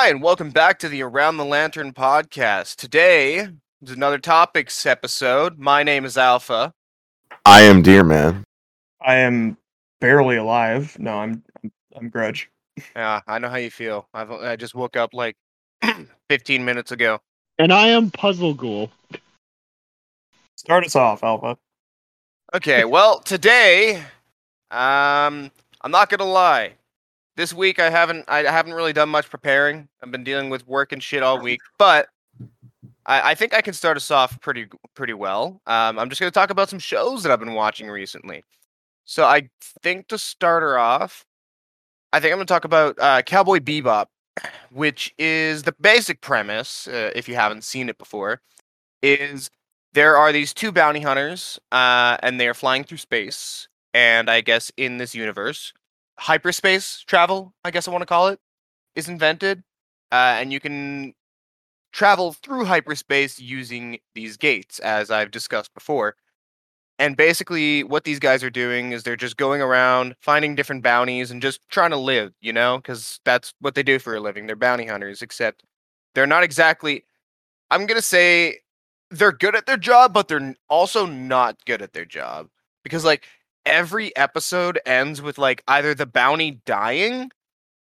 Hi, and welcome back to the Around the Lantern podcast. Today is another topics episode. My name is Alpha. I am Deer Man. I am barely alive. No, I'm I'm, I'm Grudge. Yeah, I know how you feel. I've, I just woke up like 15 minutes ago. And I am Puzzle Ghoul. Start us off, Alpha. Okay, well, today, um, I'm not gonna lie. This week I haven't I haven't really done much preparing. I've been dealing with work and shit all week, but I, I think I can start us off pretty pretty well. Um, I'm just gonna talk about some shows that I've been watching recently. So I think to start her off, I think I'm gonna talk about uh, Cowboy Bebop, which is the basic premise. Uh, if you haven't seen it before, is there are these two bounty hunters, uh, and they are flying through space. And I guess in this universe, hyperspace travel, I guess I want to call it, is invented, uh, and you can travel through hyperspace using these gates, as I've discussed before. And basically, what these guys are doing is they're just going around finding different bounties and just trying to live, you know, because that's what they do for a living. They're bounty hunters, except they're not exactly. I'm gonna say they're good at their job, but they're also not good at their job because, like, every episode ends with like either the bounty dying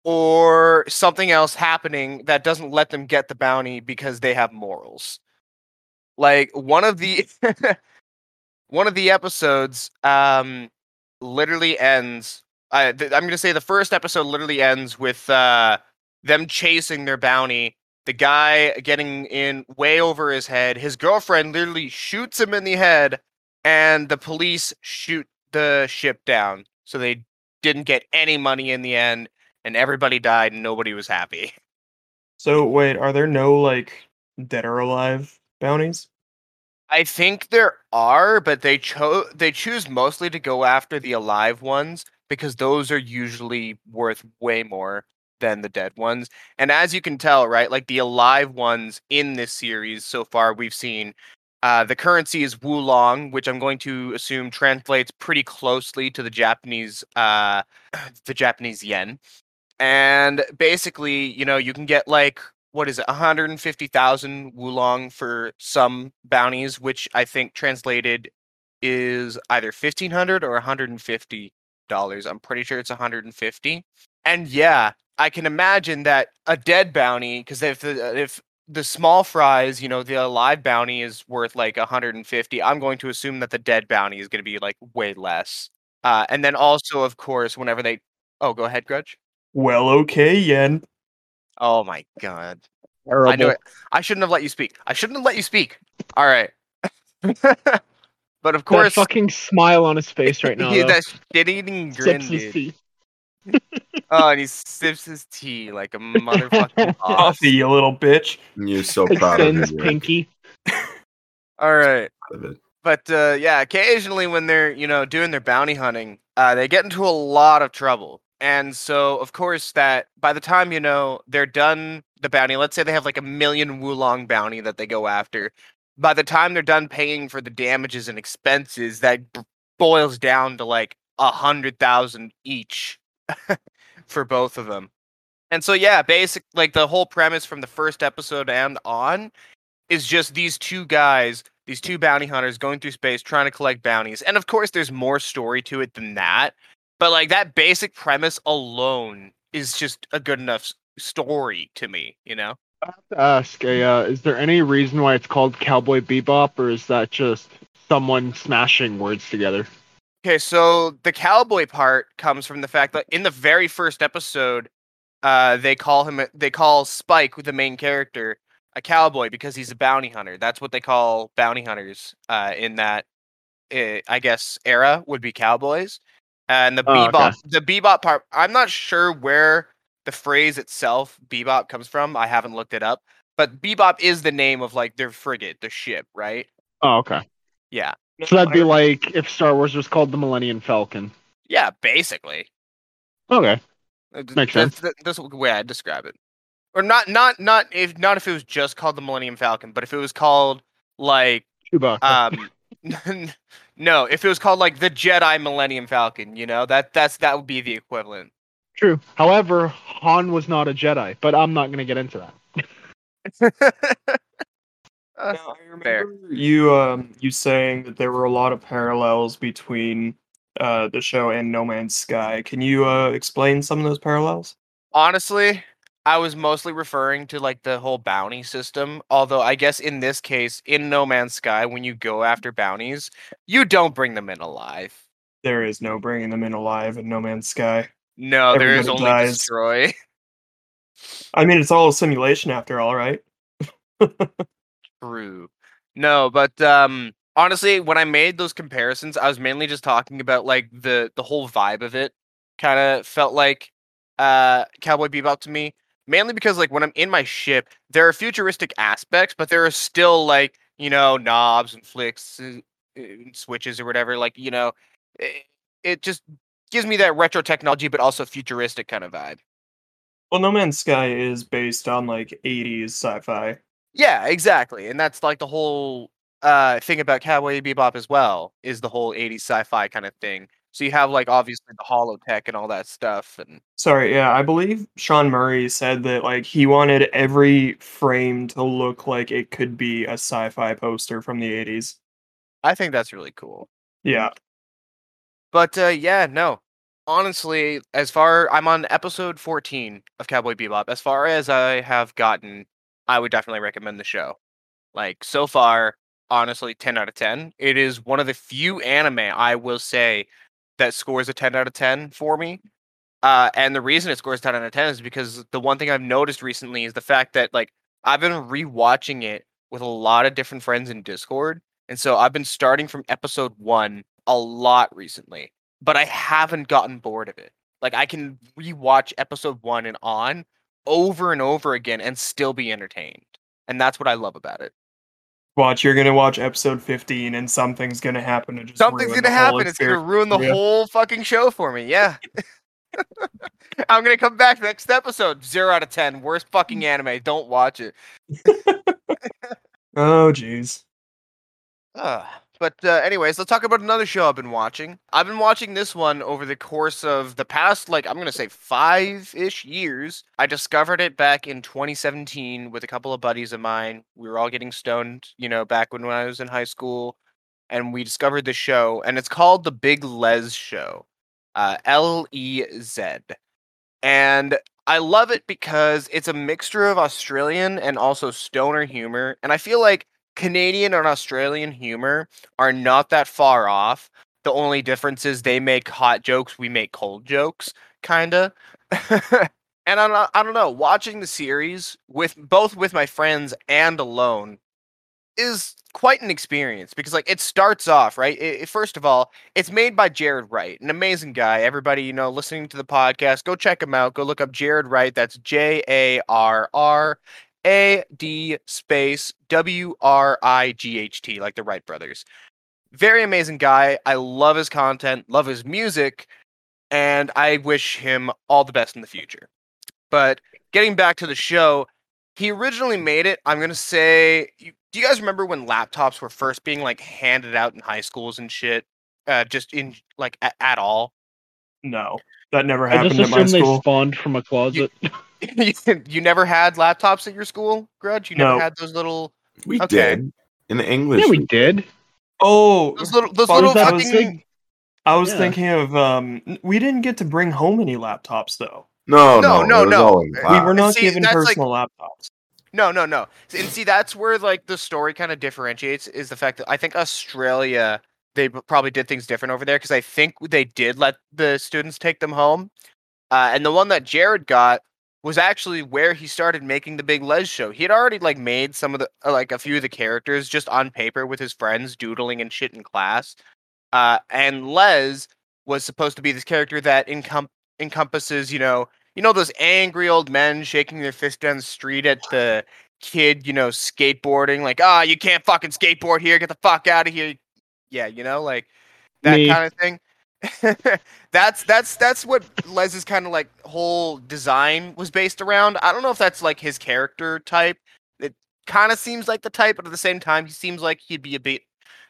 or something else happening that doesn't let them get the bounty because they have morals. Like one of the one of the episodes um literally ends th- I'm going to say the first episode literally ends with uh them chasing their bounty the guy getting in way over his head his girlfriend literally shoots him in the head and the police shoot the ship down, so they didn't get any money in the end, and everybody died, and nobody was happy. So wait, are there no like dead or alive bounties? I think there are, but they chose they choose mostly to go after the alive ones because those are usually worth way more than the dead ones. And as you can tell, right, like the alive ones in this series so far, we've seen uh, the currency is Woolong, which I'm going to assume translates pretty closely to the Japanese uh, the Japanese yen. And basically, you know, you can get like what is it, 150,000 Woolong for some bounties, which I think translated is either 1500 or 150 dollars. I'm pretty sure it's 150. And yeah, I can imagine that a dead bounty because if if the small fries, you know, the live bounty is worth like 150. I'm going to assume that the dead bounty is going to be like way less. Uh, and then also, of course, whenever they, oh, go ahead, Grudge. Well, okay, Yen. Oh my god, Terrible. I knew it. I shouldn't have let you speak. I shouldn't have let you speak. All right. but of That course, fucking smile on his face right now. though. that shit-eating grin, Sips his dude. Tea. Oh, and he sips his tea like a motherfucking boss. Coffee, you little bitch. You're so proud of Extends it. pinky. All right. Proud of it. But uh, yeah, occasionally when they're you know doing their bounty hunting, uh, they get into a lot of trouble. And so, of course, that by the time you know they're done the bounty, let's say they have like a million Woolong bounty that they go after. By the time they're done paying for the damages and expenses, that b- boils down to like a hundred thousand each for both of them. And so, yeah, basic like the whole premise from the first episode and on is just these two guys, these two bounty hunters going through space trying to collect bounties. And of course, there's more story to it than that. But like that basic premise alone is just a good enough story to me, you know? I have to ask, uh, is there any reason why it's called Cowboy Bebop, or is that just someone smashing words together? Okay, so the cowboy part comes from the fact that in the very first episode, uh, they call him they call Spike, the main character, a cowboy because he's a bounty hunter. That's what they call bounty hunters uh, in that, uh, I guess, era would be cowboys. And the Oh, okay. bebop, the bebop part, I'm not sure where the phrase itself, bebop, comes from. I haven't looked it up, but bebop is the name of like their frigate, the ship, right? Oh, okay. Yeah, So that'd be like if Star Wars was called the Millennium Falcon. yeah, basically. Okay. Makes that's, sense. th- That's the way I describe it. Or not, not, not if not if it was just called the Millennium Falcon, but if it was called like Chewbacca. um, no, if it was called like the Jedi Millennium Falcon, you know that that's that would be the equivalent. True. However, Han was not a Jedi, but I'm not going to get into that. Uh, Now, I fair. remember you um you saying that there were a lot of parallels between uh the show and No Man's Sky. Can you uh explain some of those parallels? Honestly, I was mostly referring to like the whole bounty system. Although I guess in this case, in No Man's Sky, when you go after bounties, you don't bring them in alive. There is no bringing them in alive in No Man's Sky. No, there is Everybody only dies. destroy. I mean, it's all a simulation after all, right? True. No, but um honestly, when I made those comparisons, I was mainly just talking about like the the whole vibe of it. Kind of felt like uh Cowboy Bebop to me, mainly because like when I'm in my ship, there are futuristic aspects, but there are still like, you know, knobs and flicks and, and switches or whatever, like, you know, it, it just gives me that retro technology but also futuristic kind of vibe. Well, No Man's Sky is based on like 80s sci-fi. Yeah, exactly. And that's like the whole uh thing about Cowboy Bebop as well, is the whole 80s sci-fi kind of thing. So you have like obviously the holotech and all that stuff and Sorry, yeah, I believe Sean Murray said that like he wanted every frame to look like it could be a sci-fi poster from the 80s. I think that's really cool. Yeah. But uh yeah, no. Honestly, as far I'm on episode 14 of Cowboy Bebop, as far as I have gotten, I would definitely recommend the show. Like so far, honestly, 10 out of 10. It is one of the few anime I will say that scores a 10 out of 10 for me. Uh, and the reason it scores 10 out of 10 is because the one thing I've noticed recently is the fact that like I've been rewatching it with a lot of different friends in Discord. And so I've been starting from episode one a lot recently, but I haven't gotten bored of it. Like I can rewatch episode one and on over and over again and still be entertained. And that's what I love about it. Watch, you're gonna watch episode 15 and something's gonna happen to just Something's gonna happen. It's gonna ruin the Yeah. whole fucking show for me. Yeah. I'm gonna come back next episode. Zero out of ten. Worst fucking anime. Don't watch it. Oh jeez. Uh, but uh, anyways, let's talk about another show I've been watching. I've been watching this one over the course of the past, like I'm gonna say, five-ish years. I discovered it back in 2017 with a couple of buddies of mine. We were all getting stoned, you know, back when, when I was in high school, and we discovered the show, and it's called The Big Lez Show, uh, L E Z, and I love it because it's a mixture of Australian and also stoner humor, and I feel like Canadian and Australian humor are not that far off. The only difference is they make hot jokes, we make cold jokes, kinda. and I don't, I don't know, watching the series with both with my friends and alone is quite an experience because like it starts off right. It, it- first of all, it's made by Jarrad Wright, an amazing guy. Everybody, you know, listening to the podcast, go check him out. Go look up Jarrad Wright. That's J A R R A D space W R I G H T, like the Wright brothers. Very amazing guy. I love his content, love his music, and I wish him all the best in the future. But getting back to the show, he originally made it. I'm gonna say, do you guys remember when laptops were first being like handed out in high schools and shit? Uh, just in like a- at all. No. That never I happened just at my assume they school. spawned from a closet. you, you never had laptops at your school, Grudge? You never No. had those little We Okay. did. In the English. yeah, we did. Oh, those little those little fact- fucking big- I was Yeah. thinking of um we didn't get to bring home any laptops though. no, No, no, no, no. We We were not see, given that's like- personal laptops. No, no, no. And see, that's where like the story kind of differentiates is the fact that I think Australia they probably did things different over there because I think they did let the students take them home. Uh, and the one that Jarrad got was actually where he started making the Big Lez show. He had already like made some of the uh, like a few of the characters just on paper with his friends doodling and shit in class. Uh, and Lez was supposed to be this character that encom- encompasses, you know, you know those angry old men shaking their fist down the street at the kid, you know, skateboarding, like, ah, you can't fucking skateboard here, get the fuck out of here. Yeah, you know, like that Me. kind of thing. that's that's that's what Lez's kind of like whole design was based around. I don't know if that's like his character type. It kind of seems like the type, but at the same time, he seems like he'd be a bit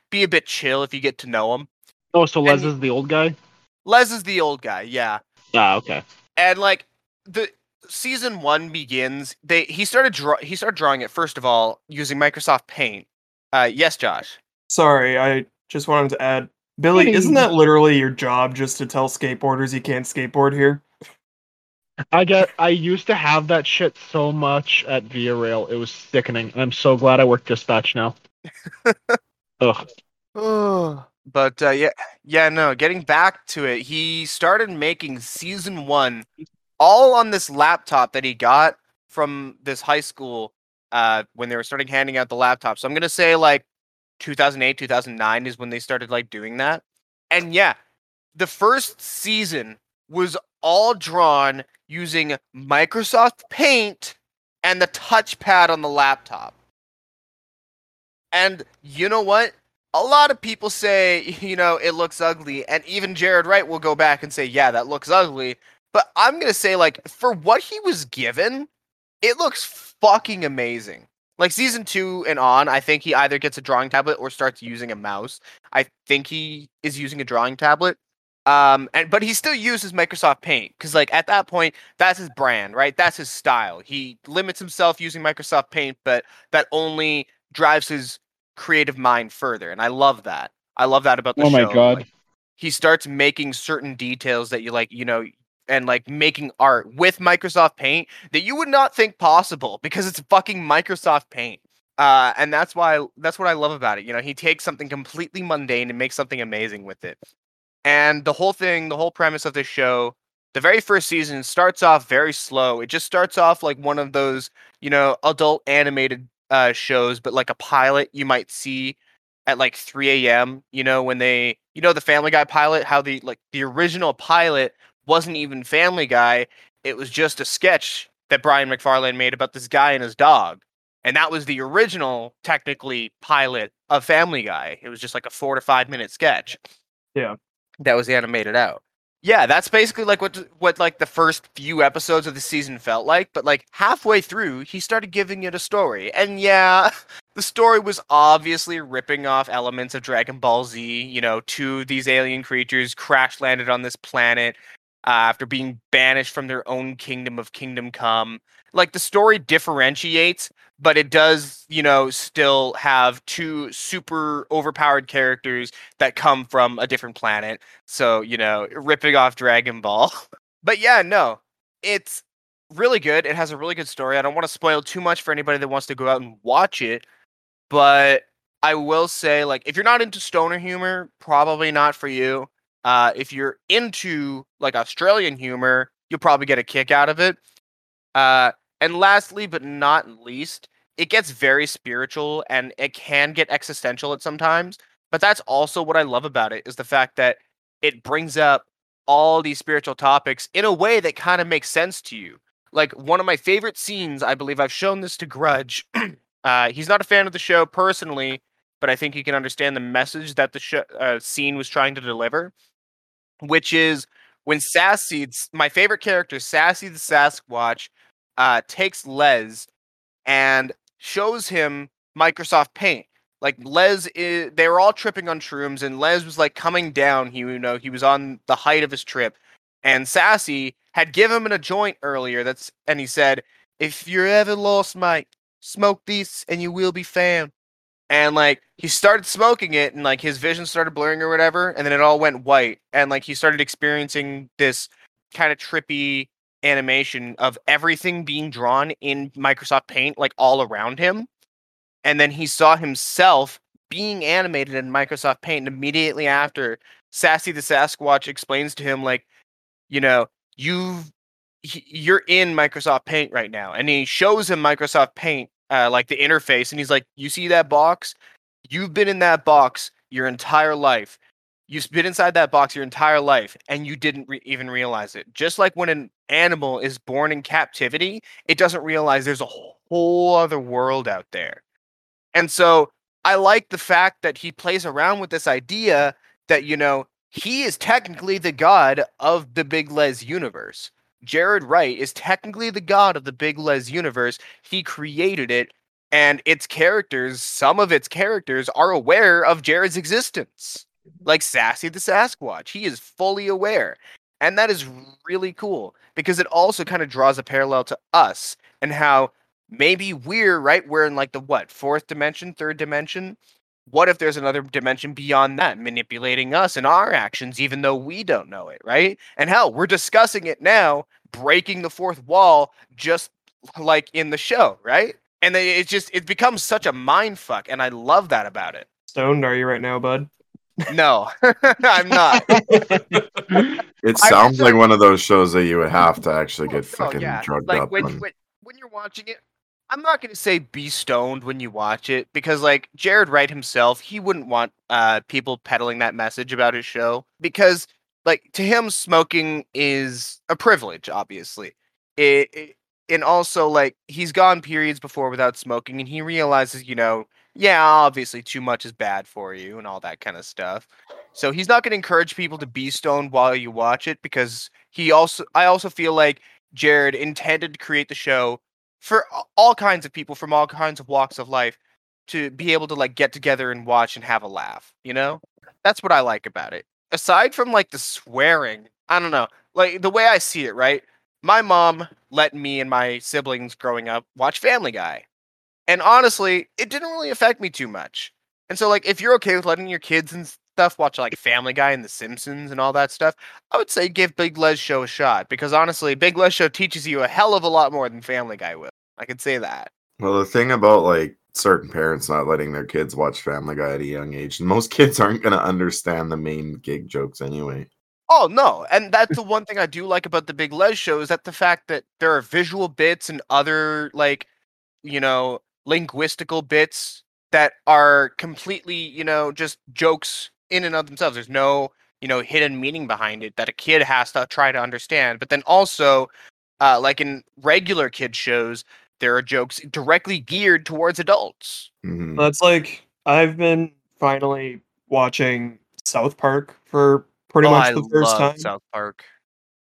be a bit chill if you get to know him. Oh, so Lez And- is the old guy? Lez is the old guy, yeah. Ah, okay. and like the season one begins. They he started draw he started drawing it first of all using Microsoft Paint. Uh, yes, Josh. Sorry, I just wanted to add, Billy, isn't that literally your job just to tell skateboarders you can't skateboard here? I get. I used to have that shit so much at Via Rail. It was sickening. I'm so glad I work dispatch now. Ugh. but uh, yeah, yeah, no. Getting back to it, he started making season one all on this laptop that he got from this high school uh, when they were starting handing out the laptops. So I'm gonna say like 2008, 2009 is when they started like doing that. And yeah, the first season was all drawn using Microsoft Paint and the touchpad on the laptop. And you know what? A lot of people say, you know, it looks ugly. And even Jarrad Wright will go back and say, yeah, that looks ugly. But I'm going to say, like, for what he was given, it looks fucking amazing. Like season two and on, I think he either gets a drawing tablet or starts using a mouse. I think he is using a drawing tablet. Um, and but he still uses Microsoft Paint because, like, at that point, that's his brand, right? That's his style. He limits himself using Microsoft Paint, but that only drives his creative mind further, and I love that. I love that about the oh show. Oh my god. Like, he starts making certain details that you like, you know, and like making art with Microsoft Paint that you would not think possible because it's fucking Microsoft Paint. Uh, and that's why that's what I love about it. You know, he takes something completely mundane and makes something amazing with it. And the whole thing, the whole premise of this show, the very first season starts off very slow. It just starts off like one of those, you know, adult animated uh, shows, but like a pilot you might see at like 3 a.m. You know, when they, you know, the Family Guy pilot, how the like the original pilot wasn't even Family Guy. It was just a sketch that Brian McFarlane made about this guy and his dog. And that was the original, technically, pilot of Family Guy. It was just like a four to five minute sketch. Yeah that was animated out. Yeah, that's basically like what what like the first few episodes of the season felt like, but like halfway through, he started giving it a story. And yeah, the story was obviously ripping off elements of Dragon Ball Z, you know, two these alien creatures crash landed on this planet uh, after being banished from their own kingdom of Kingdom Come. Like the story differentiates but it does, you know, still have two super overpowered characters that come from a different planet. So, you know, ripping off Dragon Ball. but yeah, no, it's really good. It has a really good story. I don't want to spoil too much for anybody that wants to go out and watch it, but I will say, like, if you're not into stoner humor, probably not for you. Uh, if you're into like Australian humor, you'll probably get a kick out of it. Uh, and lastly, but not least, it gets very spiritual and it can get existential at sometimes. But that's also what I love about it is the fact that it brings up all these spiritual topics in a way that kind of makes sense to you. Like one of my favorite scenes, I believe I've shown this to Grudge. uh, he's not a fan of the show personally, but I think you can understand the message that the sh- uh, scene was trying to deliver, which is when Sassy, my favorite character, Sassy the Sasquatch, uh, takes Lez and shows him Microsoft Paint. Like Lez, is, they were all tripping on shrooms, and Lez was like coming down. He, you know, he was on the height of his trip, and Sassy had given him a joint earlier. That's and he said, "If you're ever lost, mate, smoke this, and you will be found." And like he started smoking it, and like his vision started blurring or whatever, and then it all went white, and like he started experiencing this kind of trippy animation of everything being drawn in Microsoft Paint, like all around him. And then he saw himself being animated in Microsoft Paint. And immediately after, Sassy the Sasquatch explains to him, like, you know, you've you're in Microsoft Paint right now, and he shows him Microsoft Paint, uh, like the interface, and he's like, "You see that box? You've been in that box your entire life. You've been inside that box your entire life, and you didn't re- even realize it. Just like when an animal is born in captivity, it doesn't realize there's a whole other world out there. And so I like the fact that he plays around with this idea that, you know, he is technically the god of the Big Lez universe. Jarrad Wright is technically the god of the Big Lez universe. He created it, and its characters, some of its characters, are aware of Jarrad's existence. Like Sassy the Sasquatch, he is fully aware. And that is really cool because it also kind of draws a parallel to us and how maybe we're right. We're in like the what fourth dimension, third dimension. What if there's another dimension beyond that manipulating us and our actions, even though we don't know it, right? And hell, we're discussing it now, breaking the fourth wall, just like in the show, right? And they, it just it becomes such a mind fuck, and I love that about it. Stoned are you right now, bud? No, I'm not. It sounds like one of those shows that you would have to actually get Oh, fucking yeah. drugged like up when, when when you're watching it i'm not going to say be stoned when you watch it because like jarrad wright himself he wouldn't want uh people peddling that message about his show because like to him smoking is a privilege obviously. It, it and also like he's gone periods before without smoking and he realizes you know yeah obviously too much is bad for you and all that kind of stuff. So he's not going to encourage people to be stoned while you watch it because he also i also feel like Jarrad intended to create the show for all kinds of people from all kinds of walks of life to be able to like get together and watch and have a laugh, you know? That's what I like about it. Aside from like the swearing, I don't know. Like the way I see it, right? My mom let me and my siblings growing up watch Family Guy. And honestly, it didn't really affect me too much. And so like if you're okay with letting your kids and stuff watch like Family Guy and The Simpsons and all that stuff, I would say give Big Lez Show a shot because honestly, Big Lez Show teaches you a hell of a lot more than Family Guy will. I could say that. Well, the thing about like certain parents not letting their kids watch Family Guy at a young age, most kids aren't going to understand the main gig jokes anyway. Oh no, and that's the one thing I do like about the Big Lez Show is that the fact that there are visual bits and other like, you know, linguistical bits that are completely, you know, just jokes in and of themselves. There's no, you know, hidden meaning behind it that a kid has to try to understand. But then also, uh, like in regular kid shows, there are jokes directly geared towards adults. Mhm. That's like I've been finally watching South Park for pretty Oh, much I the first love time South Park.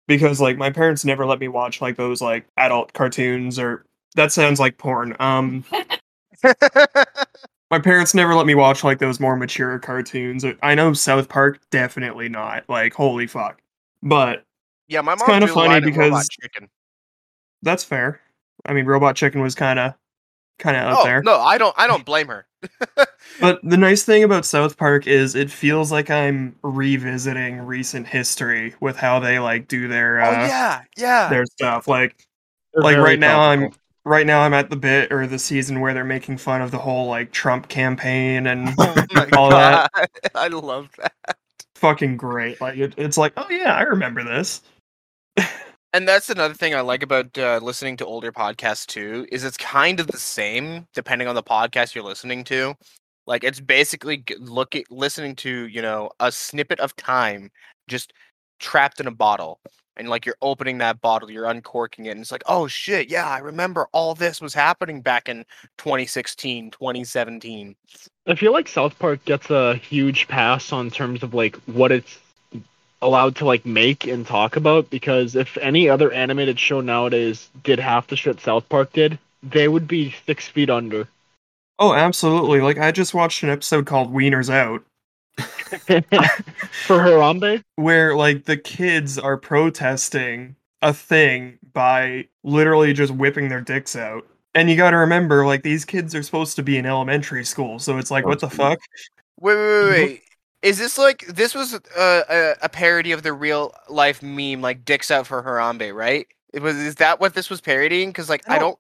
because like my parents never let me watch like those like adult cartoons or that sounds like porn. Um my parents never let me watch like those more mature cartoons. I know South Park definitely not. Like holy fuck. But yeah, my mom kinda drew a funny line at Robot because- Chicken. that's fair. I mean Robot Chicken was kind of kind of out Oh there. no, I don't. I don't blame her. But the nice thing about South Park is it feels like I'm revisiting recent history with how they like do their oh uh, yeah, yeah. their stuff. Like They're like very right now I'm topical. Right now I'm at the bit or the season where they're making fun of the whole like Trump campaign and Oh all god, that. I love that. fucking great. Like it, it's like, oh yeah, I remember this. And that's another thing I like about uh, listening to older podcasts too. Is it's kind of the same depending on the podcast you're listening to. Like it's basically g- looking, listening to you know a snippet of time just trapped in a bottle, and like you're opening that bottle, you're uncorking it, and it's like, oh shit, yeah, I remember all this was happening back in 2016, 2017. I feel like South Park gets a huge pass on terms of like what it's allowed to like make and talk about because if any other animated show nowadays did half the shit South Park did, they would be six feet under. Oh, absolutely. Like I just watched an episode called Wieners Out For Harambe, where like the kids are protesting a thing by literally just whipping their dicks out. And you got to remember like these kids are supposed to be in elementary school, so it's like what the fuck? Wait, wait, wait, wait. Is this like this was a, a, a parody of the real life meme, like "Dicks Out for Harambe"? Right? It was. Is that what this was parodying? Because like I I don't.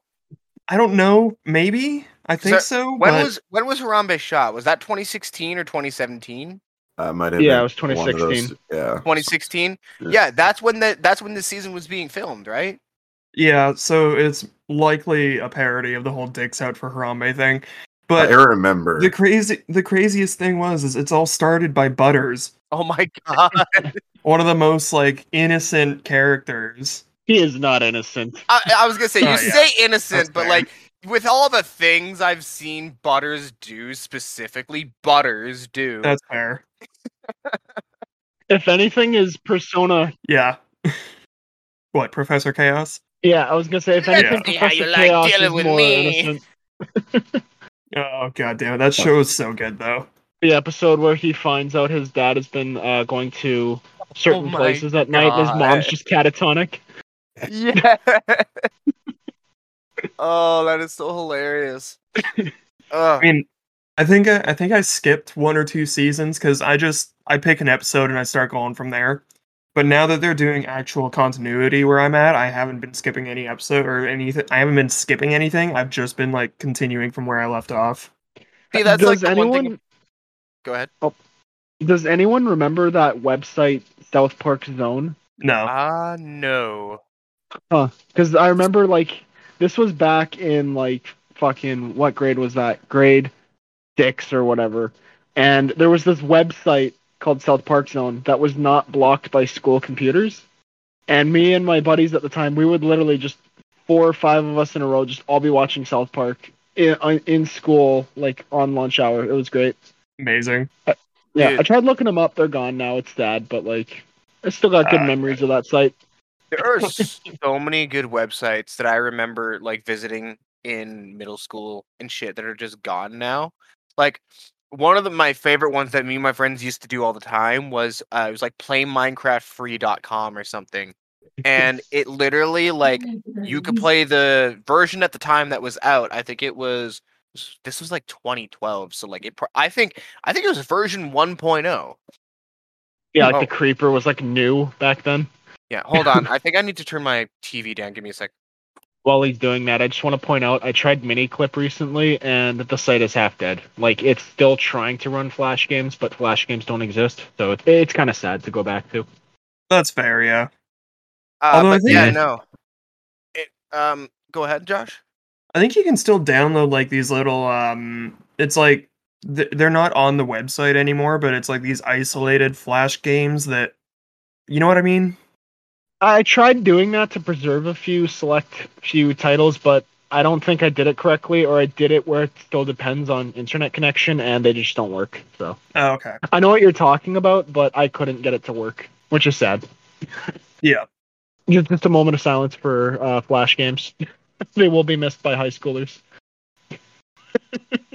I don't know, maybe? I think that- so, When but was when was Harambe shot? Was that 2016 or 2017? Uh, might have Yeah, been it was one of those- 2016. Yeah. 2016. Yeah. Yeah, that's when the that's when the season was being filmed, right? yeah, so it's likely a parody of the whole dicks out for Harambe thing. But I remember. the crazy the craziest thing was is it's all started by Butters, Oh my god! one of the most like innocent characters. he is not innocent. I, I was gonna say you Oh, yeah. say innocent, That's but fair. like with all the things I've seen Butters do, specifically Butters do. That's fair. If anything, is Persona. Yeah. what, Professor Chaos? Yeah, I was gonna say if anything, See how Professor you like Chaos dealing is with more me. innocent. Oh god damn it, that show is so good though. The episode where he finds out his dad has been uh, going to certain Oh places at night. and His mom's just catatonic. Yeah. Oh, that is so hilarious. I mean, I think I, I think I skipped one or two seasons because I just I pick an episode and I start going from there. But now that they're doing actual continuity where I'm at, I haven't been skipping any episode or anything. I haven't been skipping anything. I've just been like continuing from where I left off. See, that's does like the one anyone thing. Go ahead. does anyone remember that website South Park Zone? No, Ah, no. Huh? Because I remember like this was back in like fucking what grade was that? Grade six or whatever. And there was this website called South Park Zone that was not blocked by school computers. And me and my buddies at the time, we would literally just four or five of us in a row just all be watching South Park in in school, like on lunch hour. It was great. amazing. Yeah, Dude. I tried looking them up. They're gone now. It's sad, but like I still got good Ah, memories of that site. There are so many good websites that I remember like visiting in middle school and shit that are just gone now. Like one of the, my favorite ones that me and my friends used to do all the time was uh, it was like playminecraftfree.com or something. And it literally like you could play the version at the time that was out. I think it was this was like 2012. So like it I think I think it was version 1.0. Yeah, like Oh. the creeper was like new back then. Yeah, hold on. I think I need to turn my TV down. Give me a sec. While he's doing that, I just want to point out I tried Miniclip recently, and the site is half dead. Like it's still trying to run Flash games, but Flash games don't exist, so it's, it's kind of sad to go back to. That's fair. Yeah, Uh, Although I but think- yeah, no. It, um, go ahead, Josh. I think you can still download like these little. um It's like th- they're not on the website anymore, but it's like these isolated Flash games that. You know what I mean? I tried doing that to preserve a few select few titles, but I don't think I did it correctly, or I did it where it still depends on internet connection, and they just don't work. So Oh, okay. I know what you're talking about, but I couldn't get it to work, which is sad. Yeah. Just, just a moment of silence for uh, Flash games. they will be missed by high schoolers.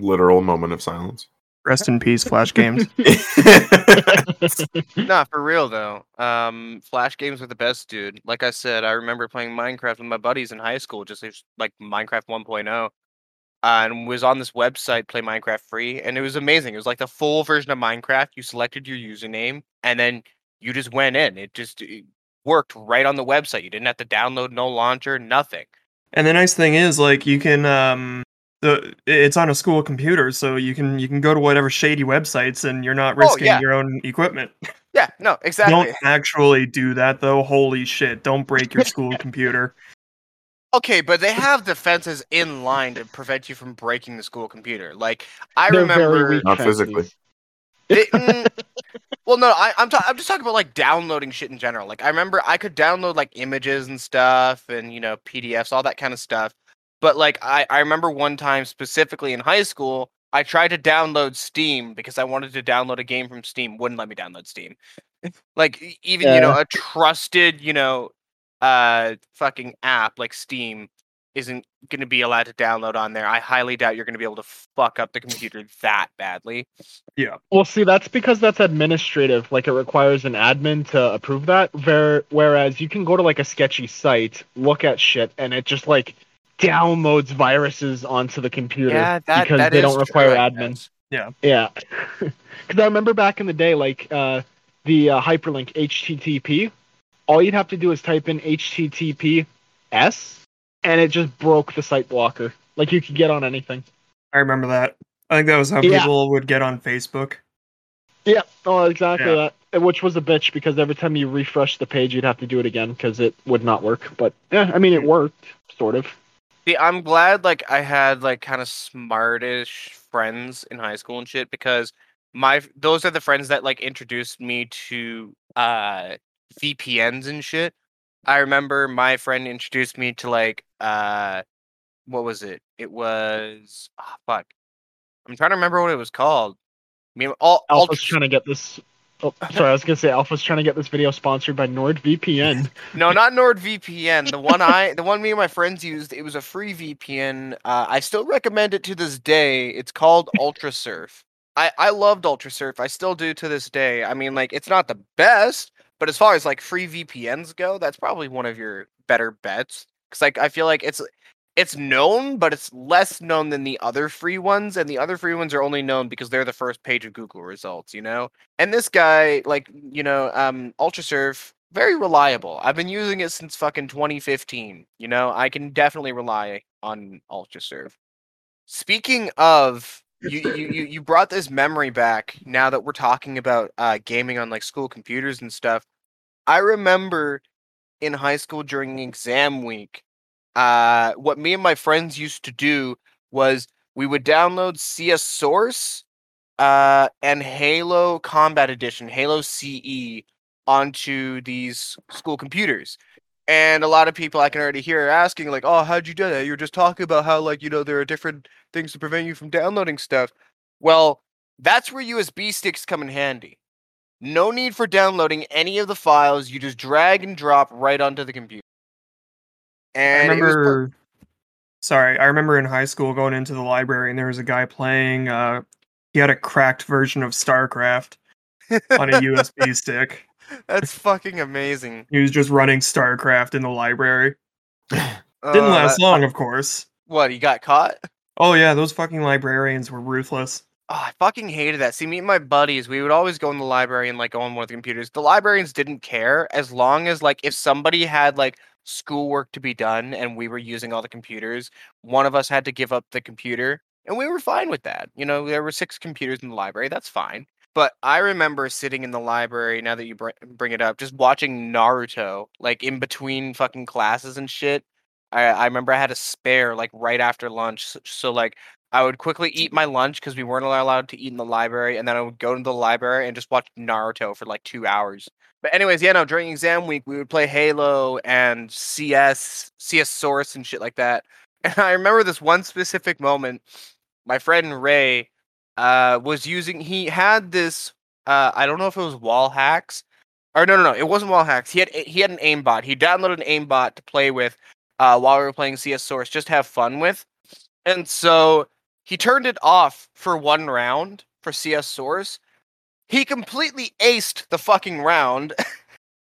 Literal moment of silence. Rest in peace, Flash games. Nah, for real though. Um, Flash games were the best, dude. Like I said, I remember playing Minecraft with my buddies in high school, just like Minecraft 1.0, uh, and was on this website, Play Minecraft Free, and it was amazing. It was like the full version of Minecraft. You selected your username, and then you just went in. It just it worked right on the website. You didn't have to download no launcher, nothing. And the nice thing is, like, you can um, the it's on a school computer, so you can you can go to whatever shady websites, and you're not Oh, risking yeah. your own equipment. Yeah, no, exactly. Don't actually do that though. Holy shit! Don't break your school computer. Okay, but they have defenses in line to prevent you from breaking the school computer. Like I They're remember, very weak Not physically. They- mm, well, no, I, I'm ta- I'm just talking about like downloading shit in general. Like I remember I could download like images and stuff, and you know PDFs, all that kind of stuff. But like I I remember one time specifically in high school, I tried to download Steam because I wanted to download a game from Steam. Wouldn't let me download Steam. like even you know a trusted you know uh fucking app like Steam isn't going to be allowed to download on there. I highly doubt you're going to be able to fuck up the computer that badly. Yeah. Well, see, that's because that's administrative. Like, it requires an admin to approve that. Ver- whereas you can go to like a sketchy site, look at shit, and it just like downloads viruses onto the computer Yeah, that because that they don't require I admin. guess. Yeah, because I remember back in the day, like uh, the uh, hyperlink HTTP. All you'd have to do is type in HTTPS, and it just broke the site blocker. Like you could get on anything. I remember that. I think that was how Yeah. people would get on Facebook. Yeah, oh, exactly Yeah. that. Which was a bitch because every time you refresh the page, you'd have to do it again because it would not work. But yeah, I mean, it worked, sort of. See, I'm glad like I had like kind of smartish friends in high school and shit because my those are the friends that like introduced me to uh VPNs and shit. I remember my friend introduced me to like uh what was it? It was ah fuck. I'm trying to remember what it was called. I mean all Alpha's ultra, trying to get this. Oh, sorry, I was gonna say Alpha's trying to get this video sponsored by NordVPN. No, not NordVPN. The one I, the one me and my friends used, it was a free VPN. Uh, I still recommend it to this day. It's called UltraSurf. I I loved UltraSurf. I still do to this day. I mean, like, it's not the best, but as far as like free VPNs go, that's probably one of your better bets. Cause like I feel like it's it's known, but it's less known than the other free ones, and the other free ones are only known because they're the first page of Google results, you know. And this guy, like, you know, um, UltraSurf, very reliable. I've been using it since fucking 2015. You know, I can definitely rely on UltraSurf. Speaking of, you, you you you brought this memory back. Now that we're talking about uh, gaming on like school computers and stuff, I remember in high school during exam week uh, what me and my friends used to do was we would download CS Source uh, and Halo Combat Edition, Halo CE, onto these school computers. And a lot of people I can already hear asking, like, oh, how'd you do that? You're just talking about how, like, you know, there are different things to prevent you from downloading stuff. Well, that's where USB sticks come in handy. No need for downloading any of the files. You just drag and drop right onto the computer. I And was per- remember. Sorry, I remember in high school going into the library and there was a guy playing. Uh, he had a cracked version of StarCraft on a USB stick. That's fucking amazing. He was just running StarCraft in the library. Didn't Uh, last long, of course. What, he got caught? Oh yeah, those fucking librarians were ruthless. Oh, I fucking hated that. See, me and my buddies, we would always go in the library and like go on one of the computers. The librarians didn't care as long as like if somebody had like schoolwork to be done and we were using all the computers, one of us had to give up the computer, and we were fine with that. You know, there were six computers in the library. That's fine. But I remember sitting in the library. Now that you br- bring it up, just watching Naruto, like in between fucking classes and shit. I, I remember I had a spare like right after lunch, so, so like I would quickly eat my lunch because we weren't allowed to eat in the library, and then I would go to the library and just watch Naruto for like two hours. But anyways, yeah, no, during exam week we would play Halo and CS, CS Source and shit like that. And I remember this one specific moment. My friend Ray uh, was using. He had this. Uh, I don't know if it was wall hacks, or no, no, no, it wasn't wall hacks. He had he had an aimbot. He downloaded an aimbot to play with uh, while we were playing CS Source, just have fun with. And so he turned it off for one round for CS Source. He completely aced the fucking round.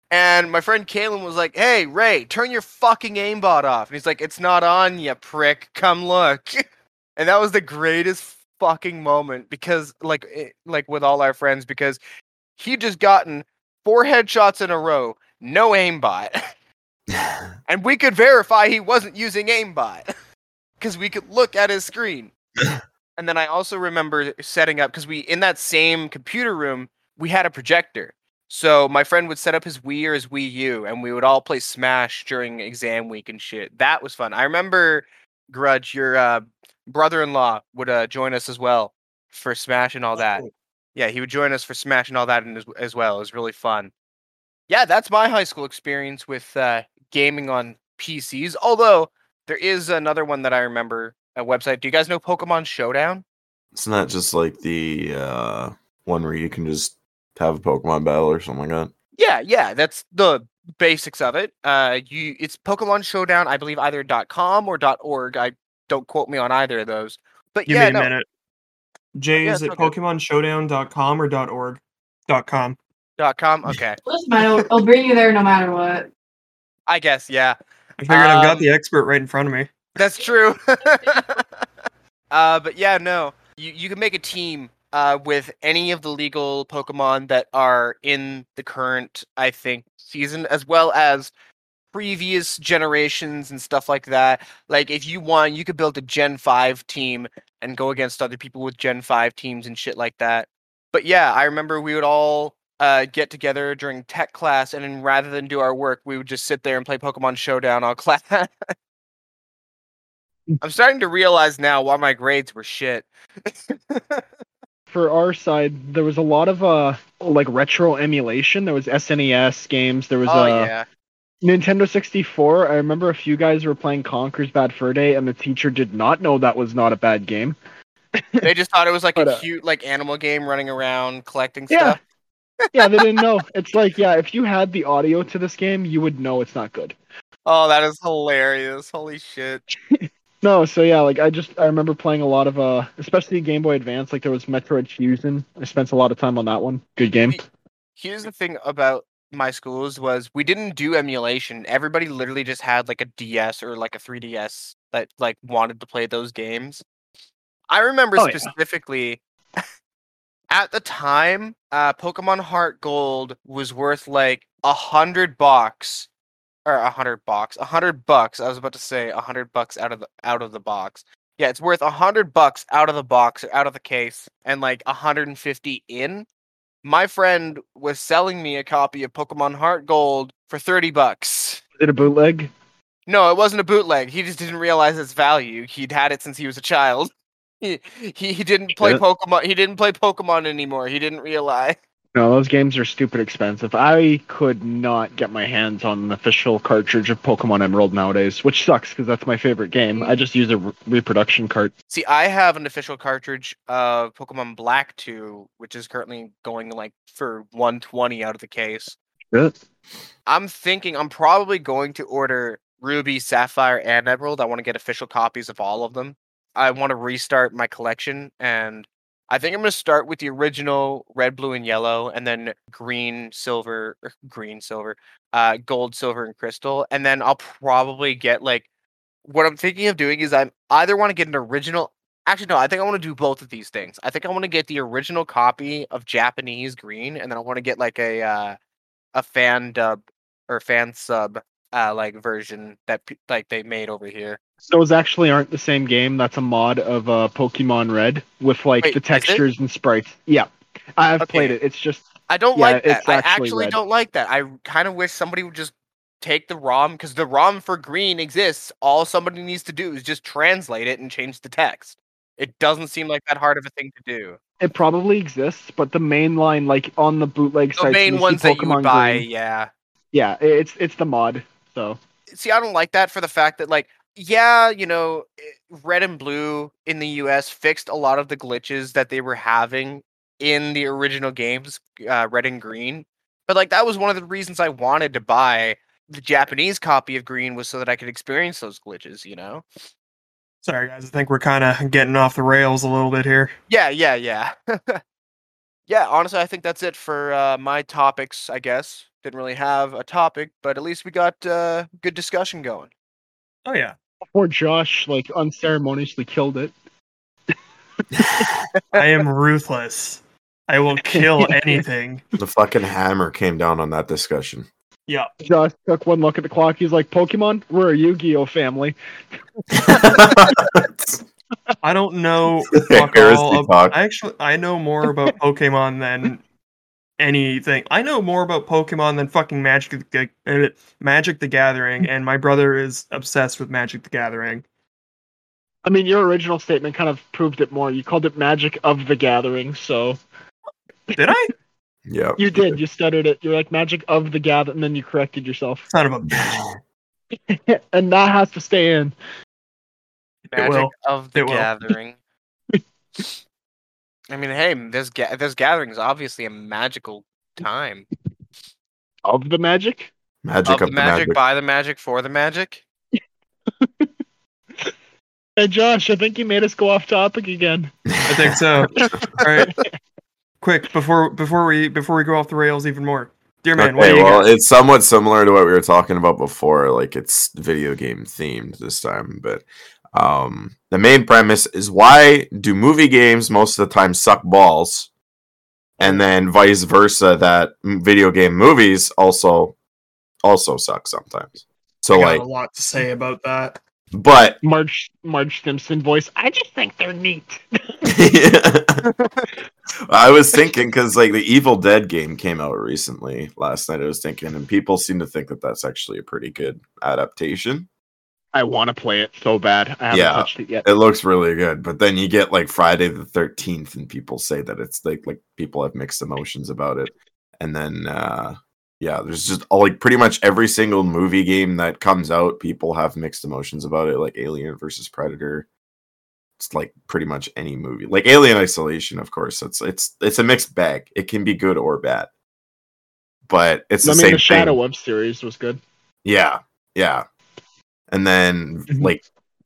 And my friend Kalen was like, "Hey Ray, turn your fucking aimbot off." And he's like, "It's not on, you prick. Come look." and that was the greatest fucking moment because, like, it, like with all our friends, because he just gotten four headshots in a row, no aimbot, and we could verify he wasn't using aimbot because we could look at his screen. And then I also remember setting up because we in that same computer room we had a projector. So my friend would set up his Wii or his Wii U, and we would all play Smash during exam week and shit. That was fun. I remember Grudge, your uh, brother-in-law, would uh, join us as well for Smash and all that. Yeah, he would join us for Smash and all that and as, as well. It was really fun. Yeah, that's my high school experience with uh, gaming on PCs. Although there is another one that I remember, a website. Do you guys know Pokemon Showdown? It's not just like the uh, one where you can just have a Pokemon battle or something like that. Yeah, yeah, that's the basics of it. Uh, you it's Pokemon Showdown, I believe either .com or .org. I don't quote me on either of those. But Give yeah, me a no, minute. Jay, Yeah, is it it's okay. PokemonShowdown.com or dot .org? Dot .com. Dot .com. Okay, Doesn't. I'll, I'll bring you there no matter what. I guess yeah, I figured I've got Um, the expert right in front of me. That's true. uh, but yeah, no, you you can make a team uh with any of the legal Pokemon that are in the current, I think, season, as well as previous generations and stuff like that. Like if you want, you could build a Gen 5 team and go against other people with Gen 5 teams and shit like that. But yeah, I remember we would all uh, get together during tech class, and then rather than do our work, we would just sit there and play Pokemon Showdown all class. I'm starting to realize now why my grades were shit. For our side, there was a lot of uh like retro emulation. There was SNES games. There was oh uh, yeah, Nintendo 64. I remember a few guys were playing Conker's Bad Fur Day, and the teacher did not know that was not a bad game. they just thought it was like But, a uh, cute like animal game running around collecting Yeah. stuff. yeah, they didn't know. It's like, yeah, if you had the audio to this game, you would know it's not good. Oh, that is hilarious! Holy shit! No, so yeah, like I just I remember playing a lot of uh, especially Game Boy Advance. Like there was Metroid Fusion. I spent a lot of time on that one. Good game. Here's the thing about my schools was we didn't do emulation. Everybody literally just had like a DS or like a 3DS that like wanted to play those games. I remember Oh, yeah. specifically at the time, uh, Pokemon Heart Gold was worth like a hundred bucks, or a hundred bucks, a hundred bucks. I was about to say a hundred bucks out of the out of the box. Yeah, it's worth a hundred bucks out of the box or out of the case, and like a hundred and fifty in. My friend was selling me a copy of Pokemon Heart Gold for thirty bucks. Is it a bootleg? No, it wasn't a bootleg. He just didn't realize its value. He'd had it since he was a child. He he, he didn't play Yeah. Pokemon. He didn't play Pokemon anymore. He didn't realize. No, those games are stupid expensive. I could not get my hands on an official cartridge of Pokemon Emerald nowadays, which sucks because that's my favorite game. I just use a re- reproduction cart. See, I have an official cartridge of Pokemon Black 2, which is currently going like for 120 out of the case. Shit. I'm thinking I'm probably going to order Ruby, Sapphire, and Emerald. I want to get official copies of all of them. I want to restart my collection, and I think I'm going to start with the original red, blue, and yellow, and then green, silver, er, green, silver, uh, gold, silver, and crystal, and then I'll probably get like. What I'm thinking of doing is I'm either want to get an original. Actually, no. I think I want to do both of these things. I think I want to get the original copy of Japanese green, and then I want to get like a uh, a fan dub or fan sub uh like version that like they made over here. Those actually aren't the same game. That's a mod of uh, Pokemon Red with like Wait, the textures and sprites. Yeah, I've played it. It's just I don't Yeah, like that. it's I actually actually red. don't like that. I kind of wish somebody would just take the ROM because the ROM for green exists. All somebody needs to do is just translate it and change the text. It doesn't seem like that hard of a thing to do. it probably exists, but the main line, like on the bootleg The sites, main see that you would buy, Green. yeah. Yeah, it's it's the mod. So see i don't like that for the fact that like yeah you know red and blue in the us fixed a lot of the glitches that they were having in the original games uh, red and green but like that was one of the reasons i wanted to buy the japanese copy of green was so that i could experience those glitches you know Sorry, guys. I think we're kind of getting off the rails a little bit here. yeah yeah yeah yeah honestly i think that's it for uh, my topics i guess didn't really have a topic but at least we got uh, good discussion going Oh yeah. Poor Josh, like unceremoniously killed it. I am ruthless. I will kill anything. The fucking hammer came down on that discussion. Yeah. Josh took one look at the clock. He's like, "Pokemon, we're a Yu-Gi-Oh family." I don't know fuck all. ab- talk. I actually I know more about Pokemon than anything. I know more about Pokemon than fucking Magic the uh, Magic the Gathering, and my brother is obsessed with Magic the Gathering. I mean, your original statement kind of proved it more. You called it Magic of the Gathering, so Did I? yeah. you did. You stuttered it. You're like Magic of the Gather, and then you corrected yourself, Son of a bitch. and that has to stay in. It Magic of the Gathering. I mean, hey, this ga- this gathering is obviously a magical time Of the magic. Magic of the magic, by the magic, for the magic. Hey Josh, I think you made us go off topic again. I think so. All right. Quick, before before we before we go off the rails even more. Dear man, okay, do you well, got? it's somewhat similar to what we were talking about before. Like it's video game themed this time, but um, the main premise is why do movie games most of the time suck balls, and then vice versa that video game movies also also suck sometimes. So I got like, a lot to say about that. but Marge Marge Simpson voice. I just think they're neat. I was thinking because like the Evil Dead game came out recently last night. I was thinking, and people seem to think that that's actually a pretty good adaptation. I want to play it so bad. I haven't Yeah. touched it yet. It looks really good, but then you get like Friday the Thirteenth, and people say that it's like like people have mixed emotions about it, and then uh yeah, there's just all, like pretty much every single movie game that comes out, people have mixed emotions about it, like Alien versus Predator. It's like pretty much any movie, like Alien Isolation, of course. It's it's it's a mixed bag. It can be good or bad. but it's I the mean, same the Shadow thing. Web series was good. Yeah, yeah. And then Mhm. like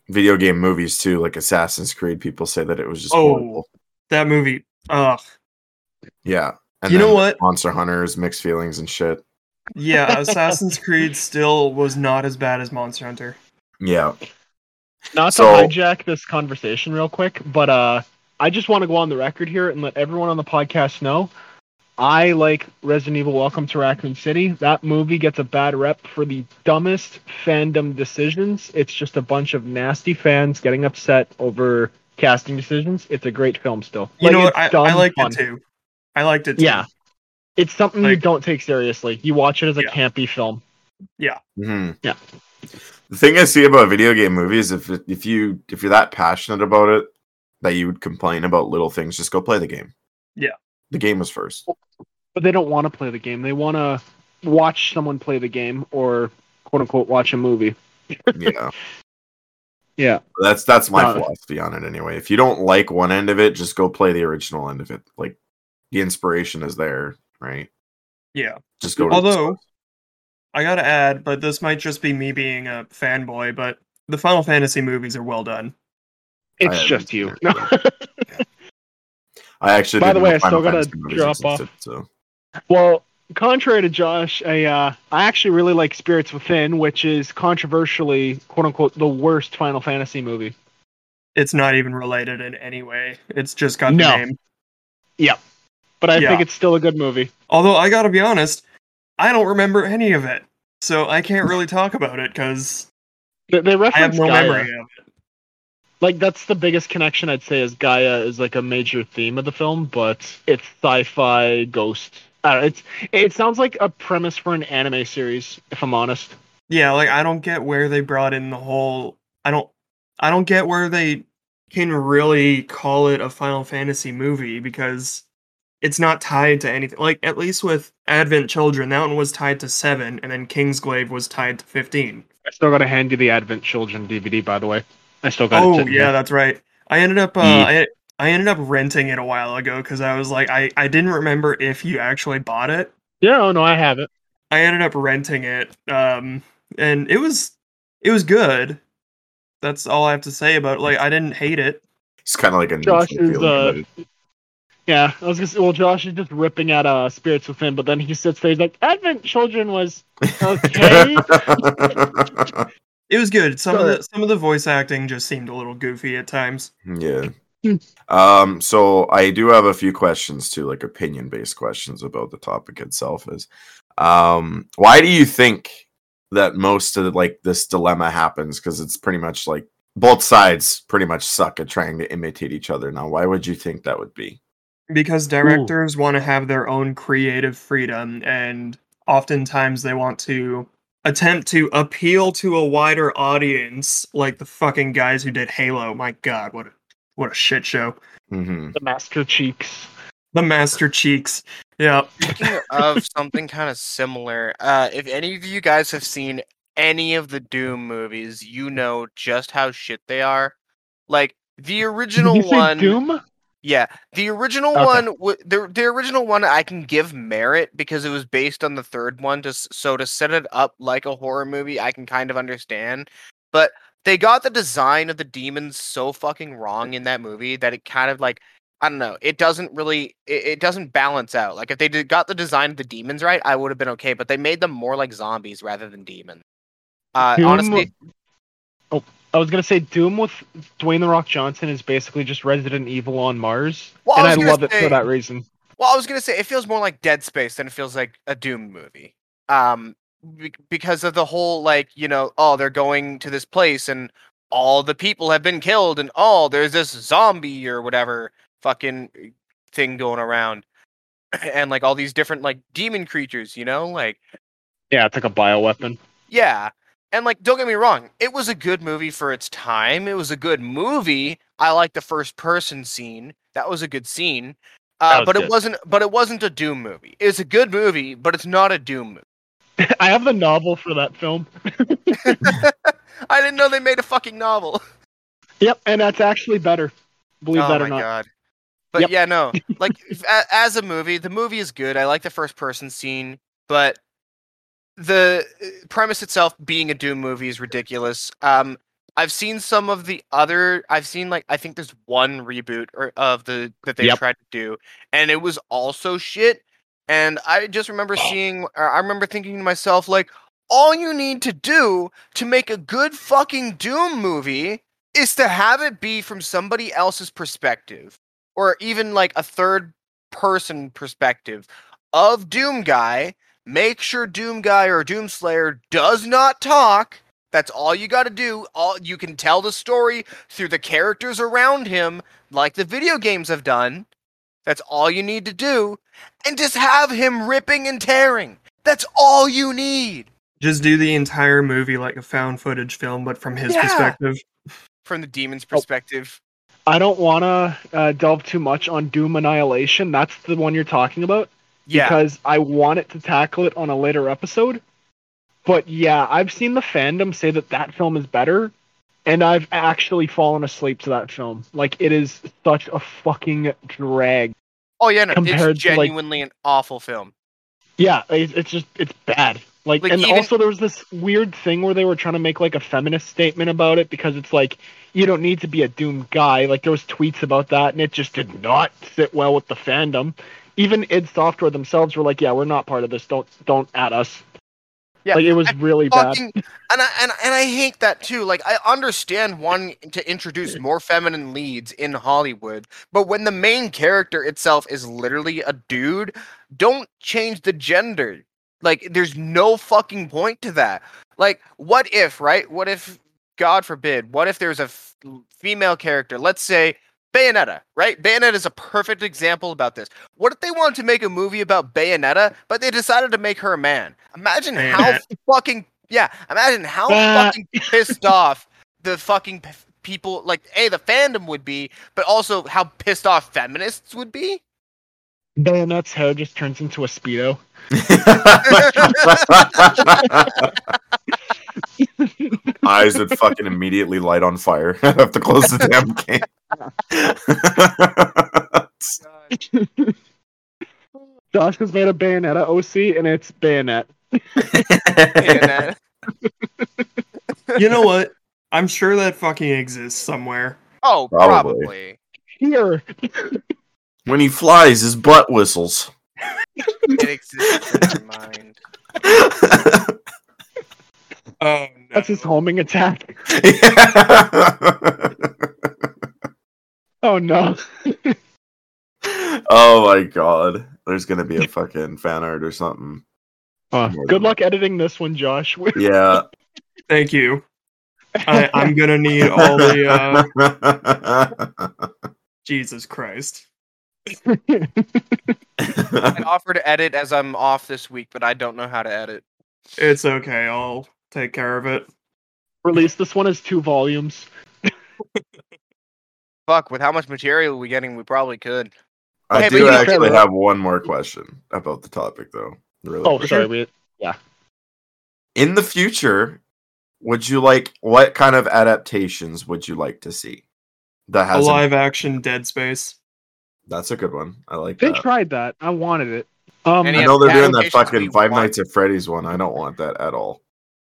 video game movies too, like Assassin's Creed. People say that it was just Oh. horrible. That movie. Ugh. Yeah. And You know what? Monster Hunters, mixed feelings and shit. Yeah, Assassin's Creed still was not as bad as Monster Hunter. Yeah. Not So- to hijack this conversation real quick, but uh, I just want to go on the record here and let everyone on the podcast know. I like Resident Evil Welcome to Raccoon City. That movie gets a bad rep for the dumbest fandom decisions. It's just a bunch of nasty fans getting upset over casting decisions. It's a great film still. You Like, know what? I, dumb I liked fun. it too. I liked it too. Yeah. It's something you don't take seriously. You watch it as a Yeah. campy film. hmm Yeah. The thing I see about video game movies, if if you if you're that passionate about it, that you would complain about little things, just go play the game. Yeah. The game was first. But they don't want to play the game. They want to watch someone play the game or quote unquote watch a movie. Yeah. Yeah. That's that's my Uh, philosophy on it anyway. If you don't like one end of it, just go play the original end of it. Like the inspiration is there, right? Yeah. Just go. Although- I gotta add, but this might just be me being a fanboy, but the Final Fantasy movies are well done. It's haven't just you. it, No. I actually. By the way, know I still gotta Fantasy movies drop existed, So well, contrary to Josh, I uh, I actually really like Spirits Within, which is controversially quote unquote the worst Final Fantasy movie. It's not even related in any way. It's just got the No. name. But I Yeah. think it's still a good movie. Although I gotta be honest, I don't remember any of it, so I can't really talk about it because They, they I have reference no Gaia. memory of it. Like that's the biggest connection I'd say is Gaia is like a major theme of the film, but it's sci-fi ghost. I don't know, it's it sounds like a premise for an anime series, if I'm honest. Yeah, like I don't get where they brought in the whole. I don't. I don't get where they can really call it a Final Fantasy movie because it's not tied to anything. Like at least with Advent Children, that one was tied to seven, and then Kingsglaive was tied to fifteen. I still gotta hand you the Advent Children DVD, by the way. I still got it. Oh sitting yeah, that's right. I ended up. Uh. I I ended up renting it a while ago because I was like, I I didn't remember if you actually bought it. Yeah, oh no, I have it. I ended up renting it, um, and it was it was good. That's all I have to say about it. Like I didn't hate it. it's kind of like a Josh is, uh, it. Yeah, I was gonna say. Well, Josh is just ripping at uh Spirits Within, but then he sits there. He's like, "Advent Children was okay." It was good. Some of the some of the voice acting just seemed a little goofy at times. yeah. Um. So I do have a few questions too, like opinion based questions about the topic itself. Is, um, why do you think that most of like this dilemma happens? Because it's pretty much like both sides pretty much suck at trying to imitate each other. Now, why would you think that would be? Because directors want to have their own creative freedom, and oftentimes they want to attempt to appeal to a wider audience, like the fucking guys who did Halo. My God, what a what a shit show! hmm the Master Cheeks. The Master Cheeks. Yeah, Speaking of something kind of similar, uh, if any of you guys have seen any of the Doom movies, you know just how shit they are. Like the original Did you say one, Doom? yeah, the original Okay. one, w- the the original one, I can give merit because it was based on the third one. To so to set it up like a horror movie, I can kind of understand. But they got the design of the demons so fucking wrong in that movie that it kind of like I don't know. It doesn't really. It, it doesn't balance out. Like if they did, got the design of the demons right, I would have been okay. But they made them more like zombies rather than demons. Uh, Doom- honestly, oh, I was gonna say Doom with Dwayne the Rock Johnson is basically just Resident Evil on Mars, Well, I and I gonna love it for that reason. well, I was gonna say it feels more like Dead Space than it feels like a Doom movie. Um, because of the whole like you know, oh, they're going to this place and all the people have been killed and oh, there's this zombie or whatever fucking thing going around, and like all these different like demon creatures, you know, like. Yeah, it's like a bioweapon. Yeah. And like don't get me wrong, it was a good movie for its time. It was a good movie. I like the first person scene. That was a good scene. Uh, but it wasn't but it wasn't a Doom movie. It's a good movie, but it's not a Doom movie. I have the novel for that film. I didn't know they made a fucking novel. Yep, and that's actually better. Believe oh that my or not. god. But Yep. yeah, no. Like a- as a movie, the movie is good. I like the first person scene. but the uh, premise itself being a Doom movie is ridiculous. Um, I've seen some of the other. I've seen like I think there's one reboot or of the that they Yep. tried to do, and it was also shit. And I just remember seeing. Or I remember thinking to myself, like, all you need to do to make a good fucking Doom movie is to have it be from somebody else's perspective, or even like a third person perspective of Doom Guy. Make sure Doom Guy or Doom Slayer does not talk. That's all you got to do. All you can tell the story through the characters around him, like the video games have done. That's all you need to do, and just have him ripping and tearing. That's all you need Just do the entire movie like a found footage film, but from his Yeah. perspective. from the demon's Oh. perspective. I don't want to uh, delve too much on Doom Annihilation. That's the one you're talking about. Yeah, because I want it to tackle it on a later episode. But yeah, I've seen the fandom say that that film is better, and I've actually fallen asleep to that film. Like it is such a fucking drag. Oh yeah, no, compared it's to, like- genuinely an awful film. Yeah, it's, it's just it's bad. Like, Like, and even- also there was this weird thing where they were trying to make like a feminist statement about it because it's like you don't need to be a doom guy. Like there was tweets about that, and it just did not sit well with the fandom. Even id Software themselves were like, "Yeah, we're not part of this. Don't don't at us." Yeah, like it was really bad. Fucking, and I and, and I hate that too. Like I understand wanting to introduce more feminine leads in Hollywood, but when the main character itself is literally a dude, don't change the gender. Like there's no fucking point to that. Like what if, right? What if God forbid, what if there's a f- female character, let's say Bayonetta, right? Bayonetta is a perfect example about this. What if they wanted to make a movie about Bayonetta, but they decided to make her a man? Imagine how fucking yeah. Imagine how Ah. fucking pissed off the fucking p- people, like a the fandom would be, but also how pissed off feminists would be. Bayonetta's hair just turns into a speedo. Eyes would fucking immediately light on fire. I have to close the damn game. Josh has made a Bayonetta OC, and it's Bayonet. Bayonetta. You know what? I'm sure that fucking exists somewhere. Oh, Probably. probably. Here, when he flies, his butt whistles. It exists in my mind. Oh no. that's his homing attack. Oh no. oh my god. There's gonna be a fucking fan art or something. Uh, good than- luck editing this one, Josh. Yeah. Thank you. I, I'm gonna need all the uh Jesus Christ. I'd offer to edit as I'm off this week, but I don't know how to edit. It's okay, I'll take care of it. Release this one as two volumes. Fuck, with how much material we're getting, we probably could. I Hey, do actually said- have one more question about the topic though. Really Oh, quick. sorry. We, In the future, would you like what kind of adaptations would you like to see? That has A has live action Dead Space. That's a good one. I like they that. tried that. I wanted it. Um, I know they're doing that fucking Five? Nights at Freddy's one. I don't want that at all.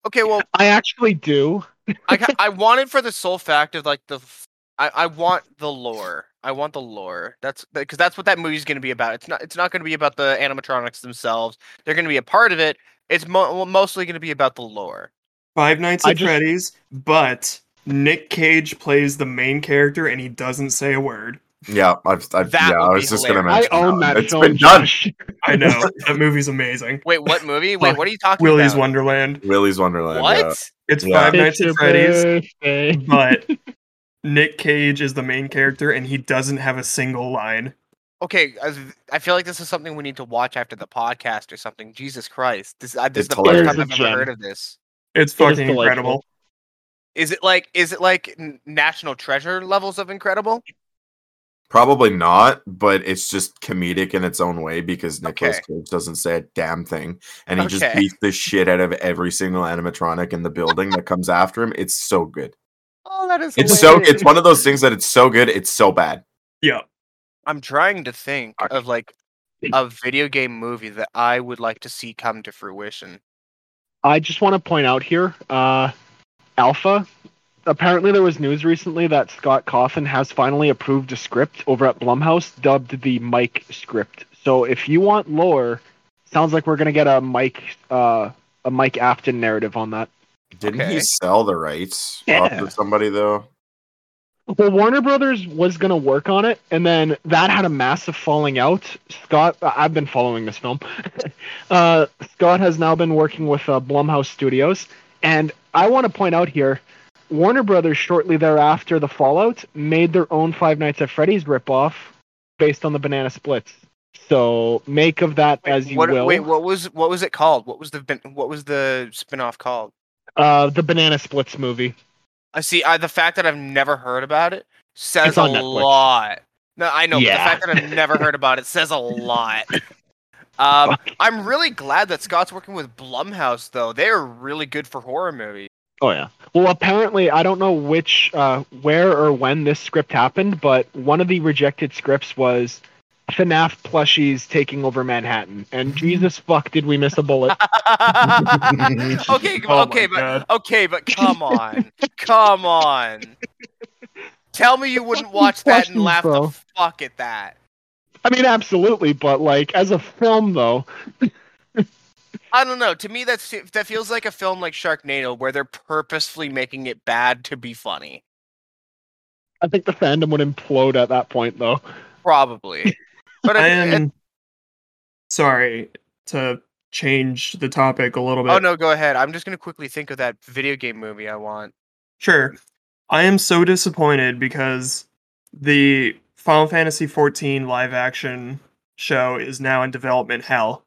Okay, well, I actually do. I ca- I want it for the sole fact of like the f- I I want the lore. I want the lore. That's because that's what that movie's going to be about. It's not it's not going to be about the animatronics themselves. They're going to be a part of it. It's mo- mostly going to be about the lore. Five Nights at just- Freddy's, but Nick Cage plays the main character and he doesn't say a word. Yeah, I've, I've That yeah, I was just gonna hilarious. I mention own that It's film. been done. Josh. I know that movie's amazing. Wait, what movie? Wait, what are you talking Willy's about? Willy's Wonderland. Willy's Wonderland. What? yeah. It's Yeah. Five Nights at Freddy's, birthday. but Nick Cage is the main character and he doesn't have a single line. Okay, I, I feel like this is something we need to watch after the podcast or something. Jesus Christ, this, I, this is It's the first time I've ever heard of this. It's fucking delightful. incredible. Is it like is it like National Treasure levels of incredible? Probably not, but it's just comedic in its own way because Nicolas Okay. Cage doesn't say a damn thing, and he just Okay. beats the shit out of every single animatronic in the building that comes after him. It's so good. Oh, that is It's so. It's one of those things that it's so good. It's so bad. Yeah. I'm trying to think of like a video game movie that I would like to see come to fruition. I just want to point out here, uh, Alpha. Apparently, there was news recently that Scott Cawthon has finally approved a script over at Blumhouse, dubbed the Mike script. So, if you want lore, sounds like we're gonna get a Mike, uh, a Mike Afton narrative on that. Didn't Okay. he sell the rights Yeah. off to somebody though? Well, Warner Brothers was gonna work on it, and then that had a massive falling out. Scott, I- I've been following this film. uh, Scott has now been working with uh, Blumhouse Studios, and I want to point out here, Warner Brothers shortly thereafter the fallout made their own Five Nights at Freddy's ripoff based on the Banana Splits. So make of that Wait, as you what, will. wait, what was what was it called? What was the bin- what was the spin-off called? Uh, the Banana Splits movie. I see. I, the fact that I've never heard about it says a Netflix. lot. No, I know, Yeah. but the fact that I've never heard about it says a lot. Um, I'm really glad that Scott's working with Blumhouse, though. They are really good for horror movies. Oh yeah. Well, apparently, I don't know which, uh, where or when this script happened, but one of the rejected scripts was FNAF plushies taking over Manhattan, and Jesus fuck, did we miss a bullet? okay, Oh okay, but God. okay, but come on, come on. Tell me you wouldn't watch that and laugh bro. the fuck at that. I mean, absolutely, but like as a film though, I don't know. To me, that's that feels like a film like Sharknado, where they're purposefully making it bad to be funny. I think the fandom would implode at that point though. Probably. But I it- it- am sorry to change the topic a little oh, bit. oh no, go ahead. I'm just gonna quickly think of that video game movie I want. Sure. I am so disappointed because the Final Fantasy XIV live action show is now in development hell.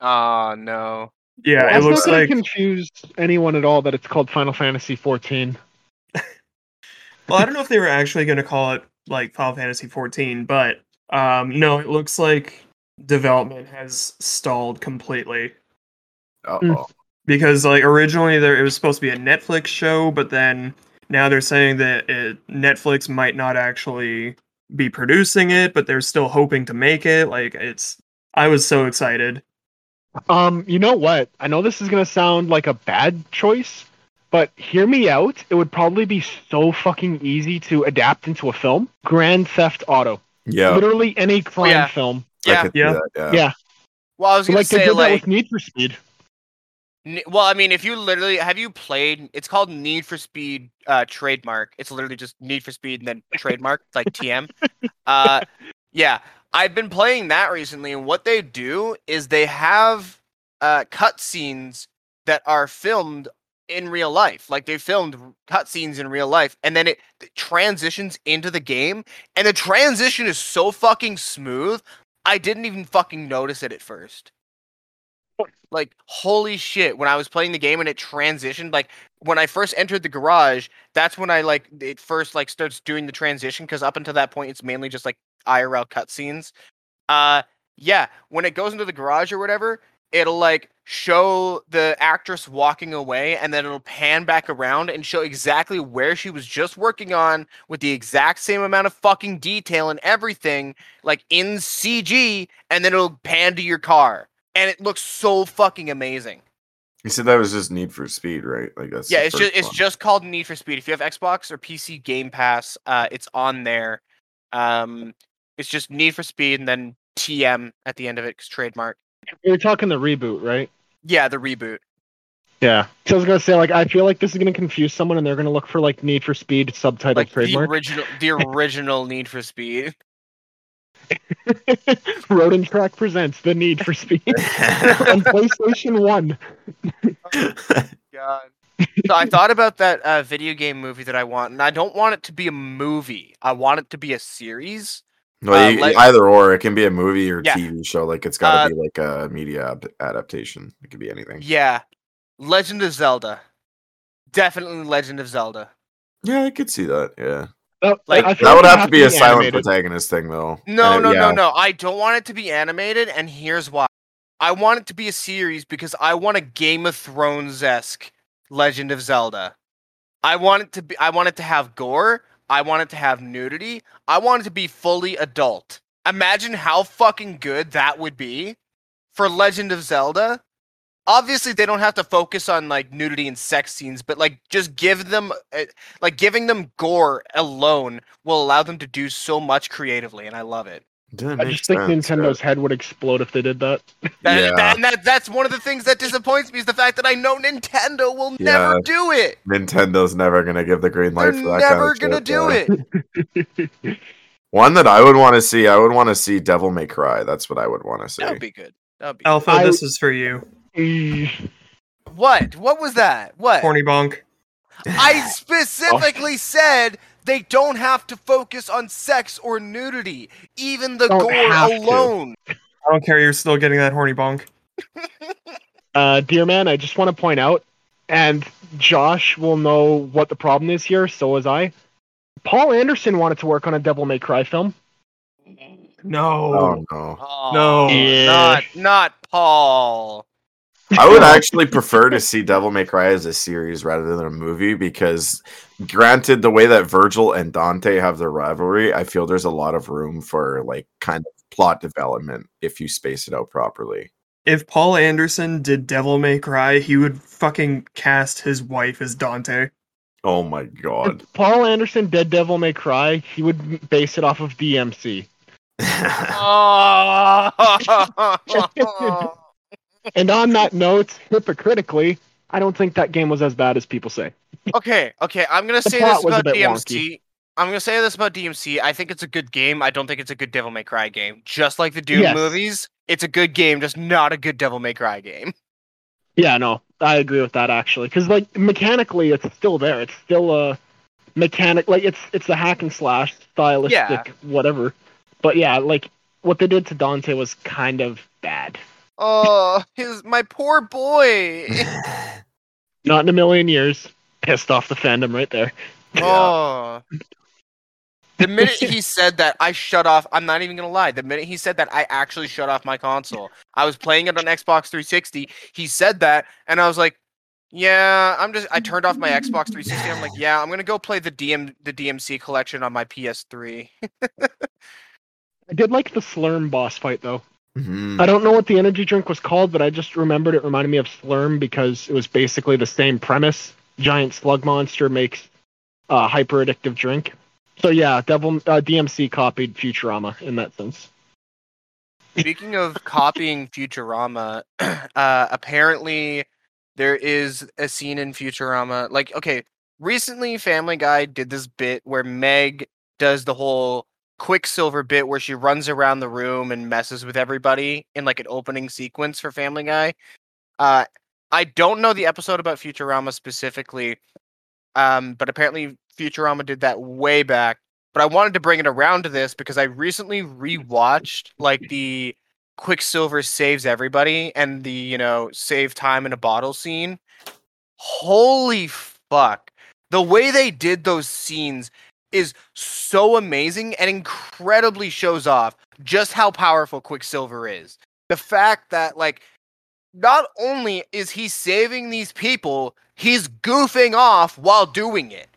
Oh no. Yeah, That's it looks not gonna like confuse anyone at all that it's called Final Fantasy 14. well, I don't know if they were actually going to call it like Final Fantasy XIV, but um no, it looks like development has stalled completely Uh-oh. because like originally there it was supposed to be a Netflix show, but then now they're saying that it, Netflix might not actually be producing it, but they're still hoping to make it. Like it's I was so excited. Um, you know what? I know this is gonna sound like a bad choice, but hear me out. It would probably be so fucking easy to adapt into a film. Grand Theft Auto. Yeah, Literally any crime yeah. film. Yeah. Yeah. that, yeah. Yeah. Well, I was gonna Like they say did that like. with Need for Speed. Well, I mean, if you literally have you played, it's called Need for Speed uh, trademark. It's literally just Need for Speed and then trademark, like TM. Uh, yeah, I've been playing that recently, and what they do is they have uh, cutscenes that are filmed in real life. Like they filmed cutscenes in real life, and then it transitions into the game, and the transition is so fucking smooth. I didn't even fucking notice it at first like holy shit when i was playing the game and it transitioned like when i first entered the garage that's when i like it first like starts doing the transition because up until that point it's mainly just like irl cutscenes uh yeah when it goes into the garage or whatever it'll like show the actress walking away and then it'll pan back around and show exactly where she was just working on with the exact same amount of fucking detail and everything like in cg and then it'll pan to your car and it looks so fucking amazing. You said that was just Need for Speed, right? Like that's Yeah, it's just first it's just called Need for Speed. If you have Xbox or PC Game Pass, uh, it's on there. Um, it's just Need for Speed and then TM at the end of it, 'cause trademark. You're talking the reboot, right? Yeah, the reboot. Yeah. So I was gonna say, like, I feel like this is gonna confuse someone, and they're gonna look for like Need for Speed subtitled Like the original, the original Need for Speed. Road and Track presents the Need for Speed on PlayStation One. God. So I thought about that uh, video game movie that I want, and I don't want it to be a movie. I want it to be a series. Well, uh, you- like- either or. It can be a movie or Yeah. TV show. Like it's got Uh, to be like a media ad- adaptation. It could be anything. Yeah, Legend of Zelda. Definitely Legend of Zelda. Yeah, I could see that. Yeah, That, Like, I that would it have to be a silent protagonist thing, though. No, And it- no, no, no. I don't want it to be animated, and here's why. I want it to be a series because I want a Game of Thrones esque Legend of Zelda. I want it to be. I want it to have gore. I want it to have nudity. I want it to be fully adult. Imagine how fucking good that would be for Legend of Zelda. Obviously, they don't have to focus on like nudity and sex scenes, but like just give them, uh, like giving them gore alone will allow them to do so much creatively, and I love it. Didn't I just think sense, Nintendo's head would explode if they did that. That, Yeah. that- and that, that's one of the things that disappoints me is the fact that I know Nintendo will never do it. Nintendo's never gonna give the green They're light for that. never kind of gonna shit, do yeah. it. One that I would want to see, I would want to see Devil May Cry. That's what I would want to see. That would be good. That would be Alpha, I- this is for you. What? What was that? What? Horny bonk. I specifically said they don't have to focus on sex or nudity, even the Don't gore have to. alone. I don't care. You're still getting that horny bonk. Uh, dear man, I just want to point out, and Josh will know what the problem is here. So was I. Paul Anderson wanted to work on a Devil May Cry film. No. Oh no. Oh, No. Yeah. not not Paul. I would actually prefer to see Devil May Cry as a series rather than a movie because, granted, the way that Vergil and Dante have their rivalry, I feel there's a lot of room for like kind of plot development if you space it out properly. If Paul Anderson did Devil May Cry, he would fucking cast his wife as Dante. Oh my god. If Paul Anderson did Devil May Cry, he would base it off of DMC. Ah. And on that note, hypocritically, I don't think that game was as bad as people say. okay, okay. I'm gonna The say this about DMC. I'm gonna say this about DMC. I think it's a good game. I don't think it's a good Devil May Cry game. Just like the Doom Yes. movies, it's a good game, just not a good Devil May Cry game. Yeah, no, I agree with that actually, because like mechanically, it's still there. It's still a mechanic, like it's it's a hack and slash stylistic Yeah. whatever. But yeah, like what they did to Dante was kind of bad. Oh, his my poor boy. Not in a million years. Pissed off the fandom right there. Oh. The minute he said that, I shut off. I'm not even gonna lie. The minute he said that, I actually shut off my console. I was playing it on Xbox 360. He said that, and I was like, "Yeah, I'm just." I turned off my Xbox 360. I'm like, "Yeah, I'm gonna go play the DM the DMC collection on my PS3." I did like the Slurm boss fight though. Mhm. I don't know what the energy drink was called, but I just remembered it reminded me of Slurm because it was basically the same premise. Giant slug monster makes a hyper addictive drink. So yeah, Devil uh, DMC copied Futurama in that sense. Speaking of copying Futurama, uh, apparently there is a scene in Futurama. Like, okay, recently Family Guy did this bit where Meg does the whole Quicksilver bit where she runs around the room and messes with everybody in like an opening sequence for Family Guy. Uh, I don't know the episode about Futurama specifically, um, but apparently Futurama did that way back but I wanted to bring it around to this because I recently rewatched like the Quicksilver saves everybody and the you know save time in a bottle scene. Holy fuck! The way they did those scenes is so amazing and incredibly shows off just how powerful Quicksilver is. The fact that like not only is he saving these people, he's goofing off while doing it.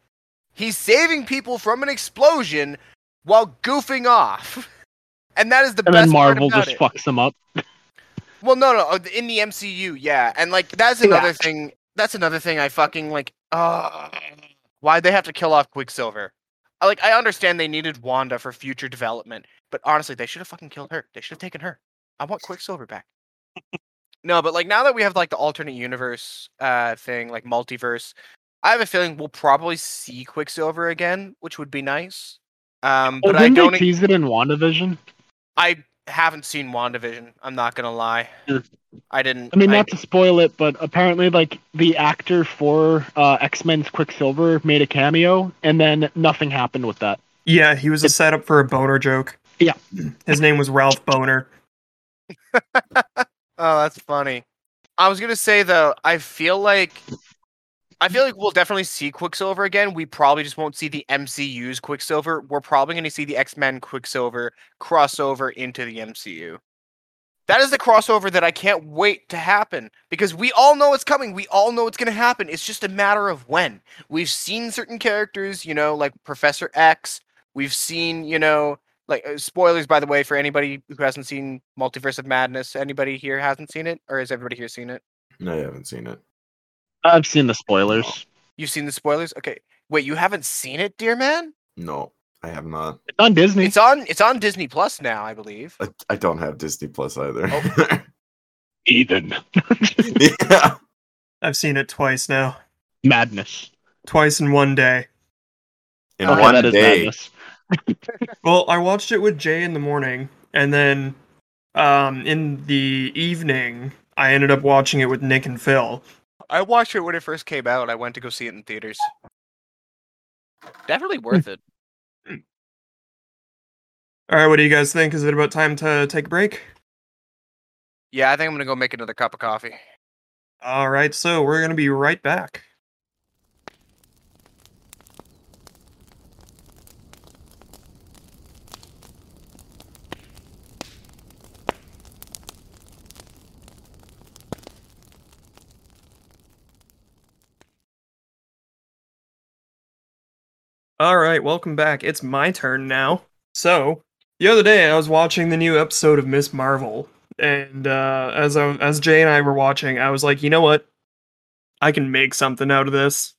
He's saving people from an explosion while goofing off. And that is the And best then Marvel just it. fucks them up. Well, no, no, uh, in the MCU, yeah, and like that's Yeah. another thing. That's another thing I fucking like. Uh, why'd they have to kill off Quicksilver? Like, I understand they needed Wanda for future development, but honestly, they should have fucking killed her. They should have taken her. I want Quicksilver back. no, but like now that we have like the alternate universe uh thing, like multiverse, I have a feeling we'll probably see Quicksilver again, which would be nice. Um, Well, but I don't. they tease it in WandaVision? I haven't seen WandaVision. I'm not gonna lie. I didn't. I mean, not to spoil it, but apparently, like the actor for uh, X Men's Quicksilver made a cameo, and then nothing happened with that. Yeah, he was a setup for a boner joke. Yeah. His name was Ralph Bohner. Oh, that's funny. I was gonna say though, I feel like I feel like we'll definitely see Quicksilver again. We probably just won't see the MCU's Quicksilver. We're probably gonna see the X Men Quicksilver crossover into the MCU. That is the crossover that I can't wait to happen because we all know it's coming. We all know it's going to happen. It's just a matter of when. We've seen certain characters, you know, like Professor X. We've seen, you know, like uh, spoilers by the way for anybody who hasn't seen Multiverse of Madness. Anybody here hasn't seen it, or has everybody here seen it? No, I haven't seen it. I've seen the spoilers. You've seen the spoilers? Okay. Wait, you haven't seen it, dear man? No, I have not. It's on Disney. It's on it's on Disney Plus now, I believe. I, I don't have Disney Plus either. Oh. Ethan. yeah. I've seen it twice now. Madness. Twice in one day. In Okay, one day. madness. Well, I watched it with Jay in the morning, and then um, in the evening, I ended up watching it with Nick and Phil. I watched it when it first came out. I went to go see it in theaters. Definitely hmm. worth it. Hmm. All right, what do you guys think? Is it about time to take a break? Yeah, I think I'm gonna go make another cup of coffee. All right, so we're gonna be right back. All right, welcome back. It's my turn now. So, the other day I was watching the new episode of Miss Marvel, and uh, as I, as Jay and I were watching, I was like, you know what? I can make something out of this.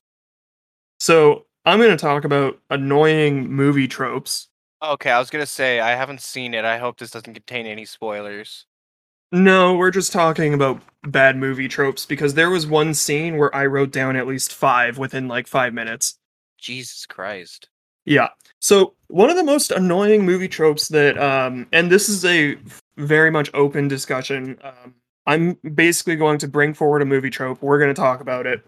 So I'm going to talk about annoying movie tropes. Okay, I was gonna say I haven't seen it. I hope this doesn't contain any spoilers. No, we're just talking about bad movie tropes because there was one scene where I wrote down at least five within like five minutes. Jesus Christ. Yeah. So one of the most annoying movie tropes that, um, and this is a very much open discussion. Um, I'm basically going to bring forward a movie trope. We're going to talk about it,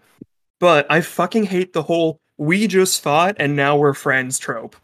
but I fucking hate the whole "we just fought and now we're friends" trope.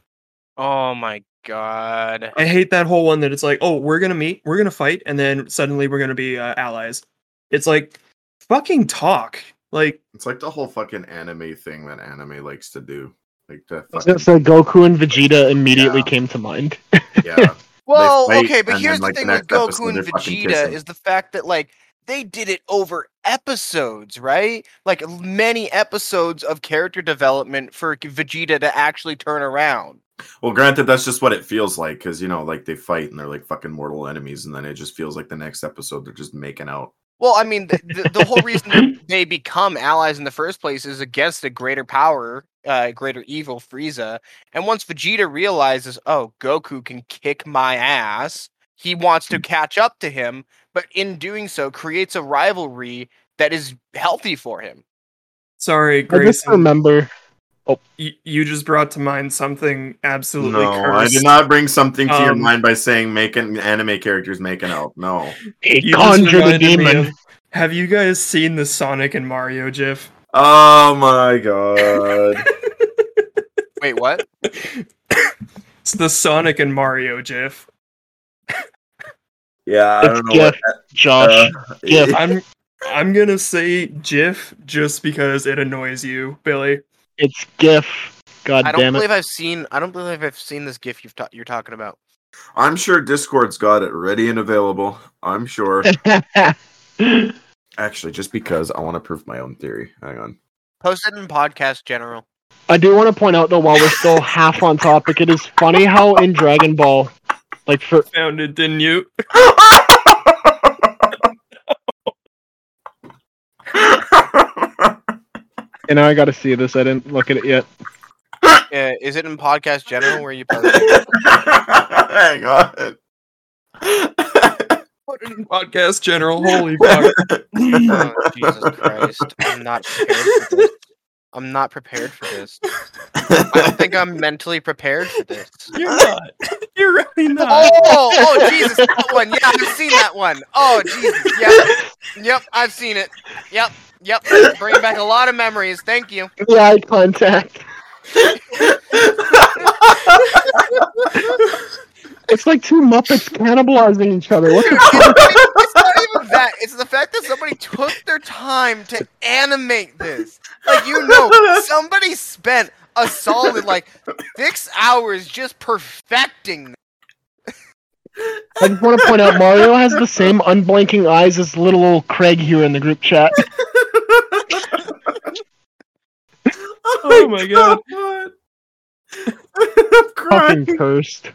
Oh my god. I hate that whole one that it's like, oh, we're gonna meet, we're gonna fight, and then suddenly we're gonna be uh, allies. It's like, fucking talk. Like, It's like the whole fucking anime thing that anime likes to do. Like the I fucking, gonna Goku and Vegeta immediately Yeah. came to mind. yeah. Well, okay, but here's then, like, the the thing with Goku and Vegeta is the fact that like they did it over episodes, right? Like many episodes of character development for Vegeta to actually turn around. Well, granted, that's just what it feels like because you know, like they fight and they're like fucking mortal enemies, and then it just feels like the next episode they're just making out. Well, I mean, the, the, the whole reason they become allies in the first place is against a greater power, uh, greater evil, Frieza. And once Vegeta realizes, oh, Goku can kick my ass, he wants to catch up to him, but in doing so, creates a rivalry that is healthy for him. sorry, I just Grayson, remember. you, you just brought to mind something absolutely No, I did not bring something to your Um, mind by saying making anime characters making out. No. He You just conjured the demon. of- have you guys seen the Sonic and Mario GIF? Oh my god. Wait, what? It's the Sonic and Mario GIF. Yeah, I It's don't know what. Josh. uh, GIF. I'm I'm gonna say GIF just because it annoys you, Billy. It's GIF. God I don't damn it. believe I've seen. I don't believe I've seen this GIF you've ta- you're talking about. I'm sure Discord's got it ready and available. I'm sure. Actually, just because I want to prove my own theory. Hang on. Post it in podcast general. I do want to point out though, while we're still half on topic, it is funny how in Dragon Ball, like for Found it, didn't you? and now I got to see this. I didn't look at it yet. Uh, is it in podcast general where you post it? Hang on. Put it in podcast general. Holy fuck. Oh, Jesus Christ. I'm not prepared for this. I'm not prepared for this. I don't think I'm mentally prepared for this. You're not. You're really not. Oh, oh, Jesus, that one. Yeah, I've seen that one. Oh, Jesus. Yep. Yep, I've seen it. Yep. Yep. Bringing back a lot of memories. Thank you. The eye contact. It's like two Muppets cannibalizing each other. What the it's, it's not even that. It's the fact that somebody took their time to animate this. Like, you know, somebody spent a solid, like, six hours just perfecting I just want to point out Mario has the same unblinking eyes as little old Craig here in the group chat. Oh my god. I'm Fucking crying. cursed.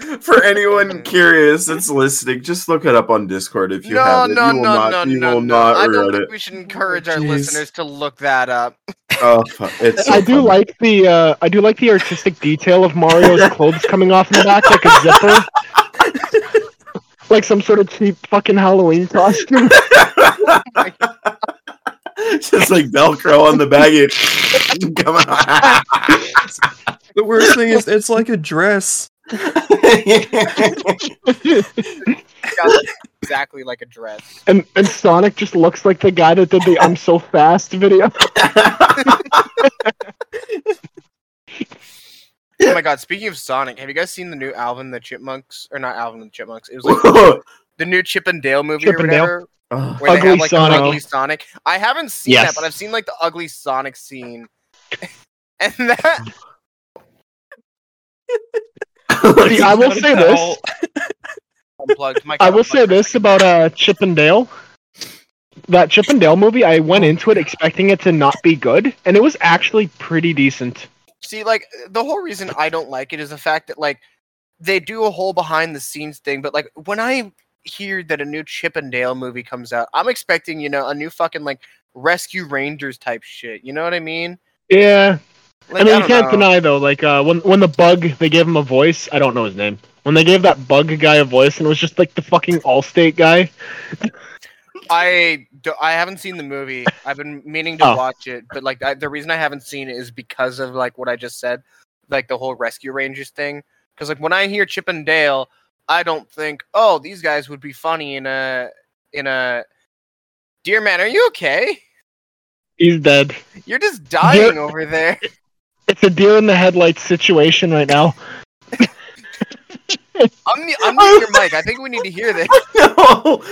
For anyone curious that's listening, just look it up on Discord if you no, have it. no, you will no, not, no, you no, will no. not I don't think it. we should encourage our Jeez. listeners to look that up. Oh, it's so I do funny. like the uh, I do like the artistic detail of Mario's clothes coming off in the back like a zipper, like some sort of cheap fucking Halloween costume. just like Velcro on the bag. Come on. The worst thing is, it's like a dress. exactly like a dress. And and Sonic just looks like the guy that did the "I'm so fast" video. Oh my god! Speaking of Sonic, have you guys seen the new Alvin the Chipmunks or not Alvin the Chipmunks? It was like the new Chip and Dale movie Chip or whatever, Oh, where they Ugly have like Sonic. the ugly Sonic. I haven't seen Yes. that, but I've seen like the ugly Sonic scene, and that See, I will say this. I will say this about uh Chip and Dale. That Chip and Dale movie, I went into it expecting it to not be good, and it was actually pretty decent. See, like the whole reason I don't like it is the fact that like they do a whole behind the scenes thing, but like when I hear that a new Chip and Dale movie comes out, I'm expecting you know a new fucking like Rescue Rangers type shit. You know what I mean? Yeah, Like, I mean, you can't know. deny though. Like uh, when when the bug they gave him a voice. I don't know his name. When they gave that bug guy a voice, and it was just like the fucking Allstate guy. I do, I haven't seen the movie. I've been meaning to Oh. watch it, but like I, the reason I haven't seen it is because of like what I just said, like the whole Rescue Rangers thing. Because like when I hear Chip and Dale, I don't think, oh, these guys would be funny in a in a. Dear man, are you okay? He's dead. You're just dying over there. It's a deer in the headlights situation right now. I'm I'm your mic. I think we need to hear this. no.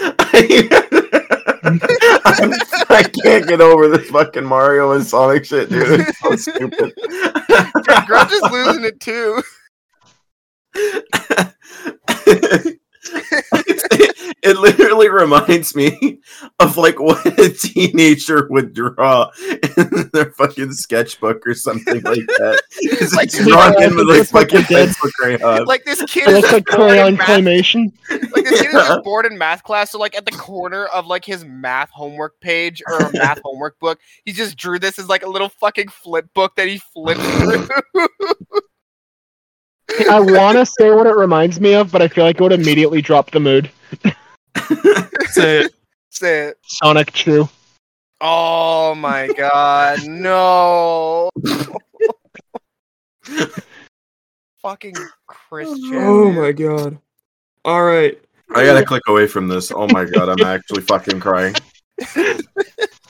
I can't get over this fucking Mario and Sonic shit, dude. It's so stupid. Dude, Grudge is losing it too. it, it literally reminds me of like what a teenager would draw in their fucking sketchbook or something like that. It's like Like, drawn yeah, in with like fucking it did. pencil crayon. Like this kid It is looks just like bored in crayon math claymation. like this kid is Yeah. just bored in math class, so like at the corner of like his math homework page or a math homework book, he just drew this as like a little fucking flip book that he flips through. I want to say what it reminds me of, but I feel like it would immediately drop the mood. Say it. Say it. Sonic 2. Oh my god, no. fucking Christian. Oh my god. All right. I gotta click away from this. Oh my god, I'm actually fucking crying.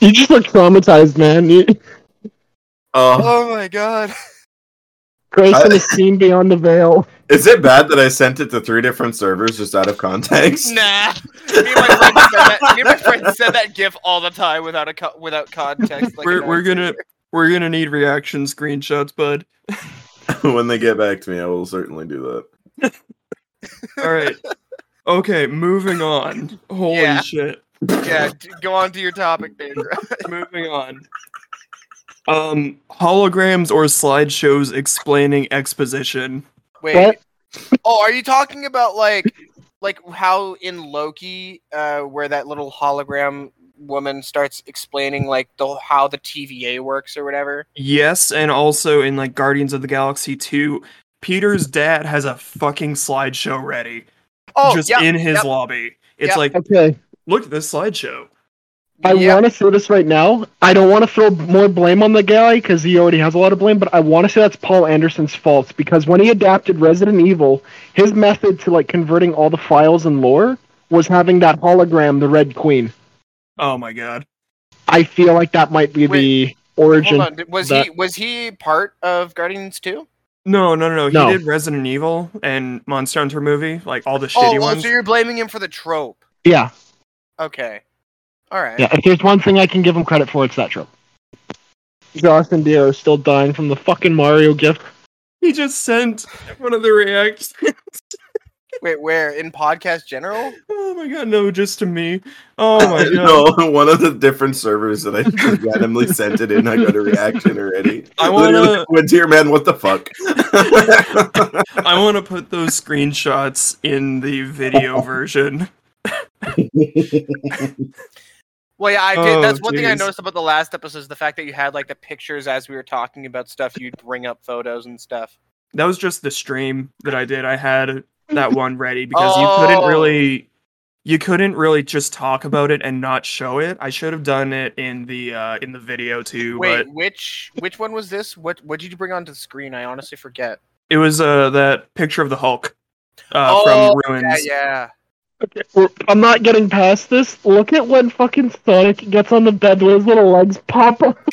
You just look traumatized, man. You, Uh, Oh my god. Grayson I- is seen beyond the veil. is it bad that I sent it to three different servers just out of context? Nah. Me and my friend said that. Me and my friend said that gif all the time without a co- without context. Like we're we're gonna we're gonna need reaction screenshots, bud. when they get back to me, I will certainly do that. All right. Okay, moving on. Holy Yeah. shit. Yeah, go on to your topic, Pedro. Moving on. Um, holograms or slideshows explaining exposition. Wait. What? Oh, are you talking about like like how in Loki, uh, where that little hologram woman starts explaining like the how the TVA works or whatever? Yes, and also in like Guardians of the Galaxy 2, Peter's dad has a fucking slideshow ready Oh, just yeah, in his yep, lobby. It's Yep. like, Okay. look at this slideshow. I yep. want to say this right now. I don't want to throw more blame on the guy because he already has a lot of blame, but I want to say that's Paul Anderson's fault because when he adapted Resident Evil, his method to like converting all the files and lore was having that hologram, the Red Queen. Oh my god. I feel like that might be the origin. Hold on, was that- he was he part of Guardians too? No, no, no, no. He No. did Resident Evil and Monster Hunter movie, like all the Oh, shitty oh, ones. so you're blaming him for the trope? Yeah, Okay, all right. yeah. If there's one thing I can give him credit for, it's that trope. Josh and is still dying from the fucking Mario GIF. He just sent one of the reactions. Wait, where in podcast general? Oh my god, no, just to me. Oh my god. no, one of the different servers that I just randomly sent it in. I got a reaction already. I Literally, wanna- When dear man, what the fuck? I want to put those screenshots in the video version. Well, yeah, I did. Oh, That's one thing I noticed about the last episode is the fact that you had like the pictures as we were talking about stuff. You'd bring up photos and stuff. That was just the stream that I did. I had that one ready because you couldn't Oh. really you couldn't really just talk about it and not show it. I should have done it in the uh in the video too, Wait, but which which one was this? What what did you bring onto the screen? I honestly forget. it was uh that picture of the Hulk uh Oh, from Ruins. Yeah, yeah. Okay, I'm not getting past this. Look at when fucking Sonic gets on the bed where his little legs pop up.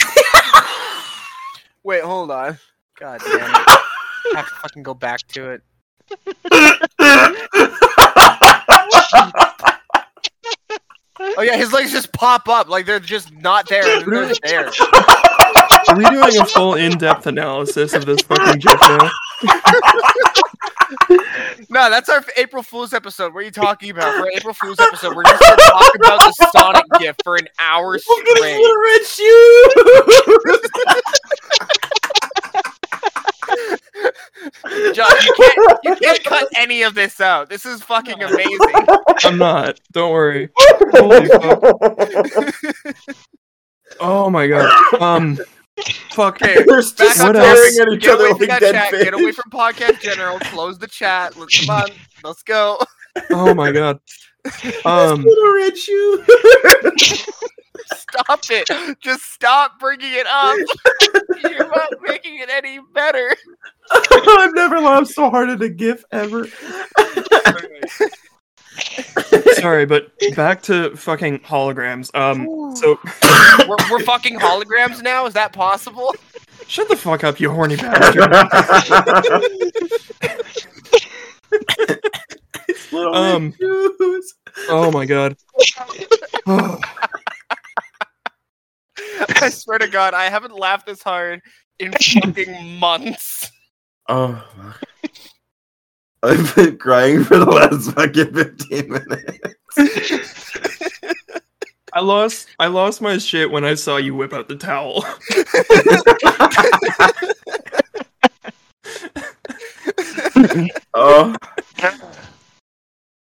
Wait, hold on. God damn it. I have to fucking go back to it. Oh yeah, his legs just pop up like they're just not there. They're just there. Are we doing a full in-depth analysis of this fucking GIF now? No, that's our April Fool's episode. What are you talking about? For April Fool's episode, we're just gonna talk about the Sonic GIF for an hour straight. red shoes. John, you can't you can't cut any of this out. This is fucking amazing. I'm not. Don't worry. Holy fuck. Oh my god. Um fuck. Okay, They're just on staring at each Get other away from like that dead chat. fish. Get away from podcast general. Close the chat. Let's come on. Let's go. Oh my god. Um Little red shoe. Stop it. Just stop bringing it up. You're not making it any better. I've never laughed so hard at a GIF ever. Sorry, but back to fucking holograms. Um so We're, we're fucking holograms now. Is that possible? shut the fuck up, you horny bastard. Um. Oh my god. I swear to God, I haven't laughed this hard in fucking months. Oh. I've been crying for the last fucking 15 minutes. I lost I lost my shit when I saw you whip out the towel. oh.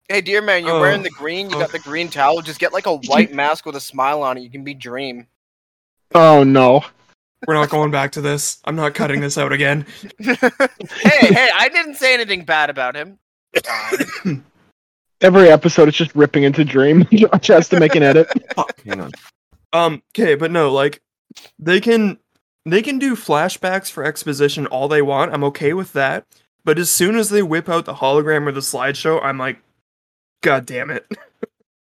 Hey, dear man, you're Oh. wearing the green. You oh. got the green towel. Just get like a white mask with a smile on it. You can be Dream. Oh no. We're not going back to this. I'm not cutting this out again. hey, hey, I didn't say anything bad about him. Fine. Every episode is just ripping into Dream. Josh has to make an edit. Fuck. Hang on. Um, okay, but no, like they can they can do flashbacks for exposition all they want. I'm okay with that. But as soon as they whip out the hologram or the slideshow, I'm like, God damn it.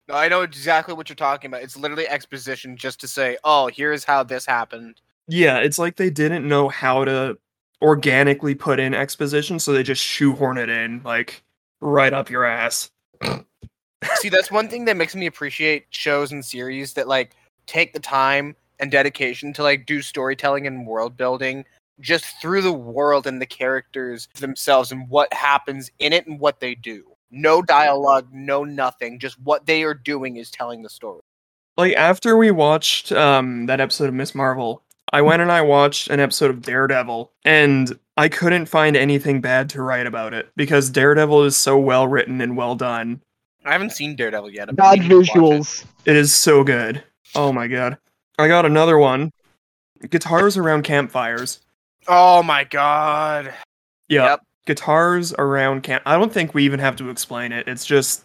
No, I know exactly what you're talking about. It's literally exposition just to say, oh, here's how this happened. Yeah, it's like they didn't know how to organically put in exposition, so they just shoehorn it in, like right up your ass. See, that's one thing that makes me appreciate shows and series that like take the time and dedication to like do storytelling and world building just through the world and the characters themselves and what happens in it and what they do. No dialogue, no nothing. Just what they are doing is telling the story. Like after we watched um that episode of Ms. Marvel, I went and I watched an episode of Daredevil, and I couldn't find anything bad to write about it because Daredevil is so well written and well done. I haven't seen Daredevil yet. God meaning to watch it. visuals. It is so good. Oh my god. I got another one. Guitars around campfires. Oh my god. Yeah. Yep. Guitars around camp. I don't think we even have to explain it. It's just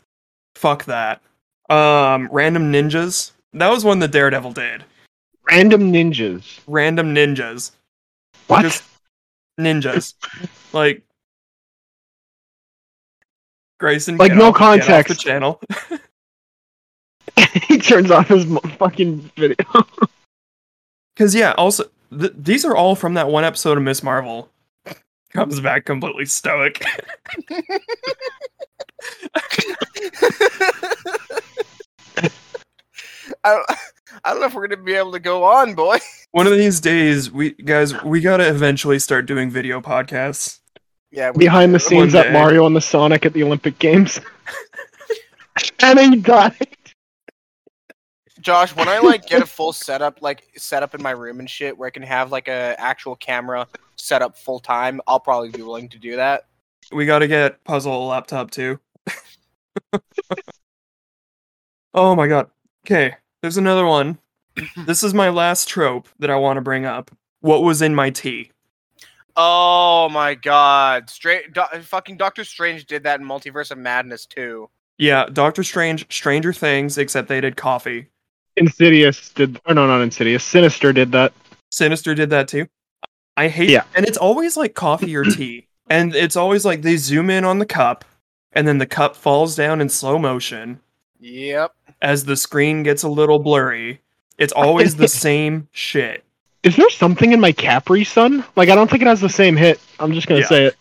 fuck that. Um random ninjas. That was one that Daredevil did. Random ninjas. Random ninjas. What? Just ninjas. like Grayson, Like, get no off- get off the channel. he turns off his fucking video. Because yeah, also th- these are all from that one episode of Ms. Marvel. Comes back completely stoic. I don't, I don't know if we're gonna be able to go on, boy. one of these days, we guys, we gotta eventually start doing video podcasts. Yeah. we behind the scenes at. Mario and the Sonic at the Olympic Games. and then he died. Josh, when I like get a full setup, like set up in my room and shit, where I can have like a actual camera set up full time, I'll probably be willing to do that. We got to get puzzle laptop too. oh my god. Okay, there's another one. This is my last trope that I want to bring up. What was in my tea? Oh my god, straight do- fucking Doctor Strange did that in Multiverse of Madness too. Yeah, Doctor Strange, Stranger Things, except they did coffee. Insidious did, or no, not Insidious. Sinister did that. Sinister did that too. I hate Yeah. and it's always like coffee or tea. And it's always like they zoom in on the cup and then the cup falls down in slow motion Yep. As the screen gets a little blurry. It's always the same shit. Is there something in my Capri Sun? Like, I don't think it has the same hit. I'm just gonna Yeah. say it.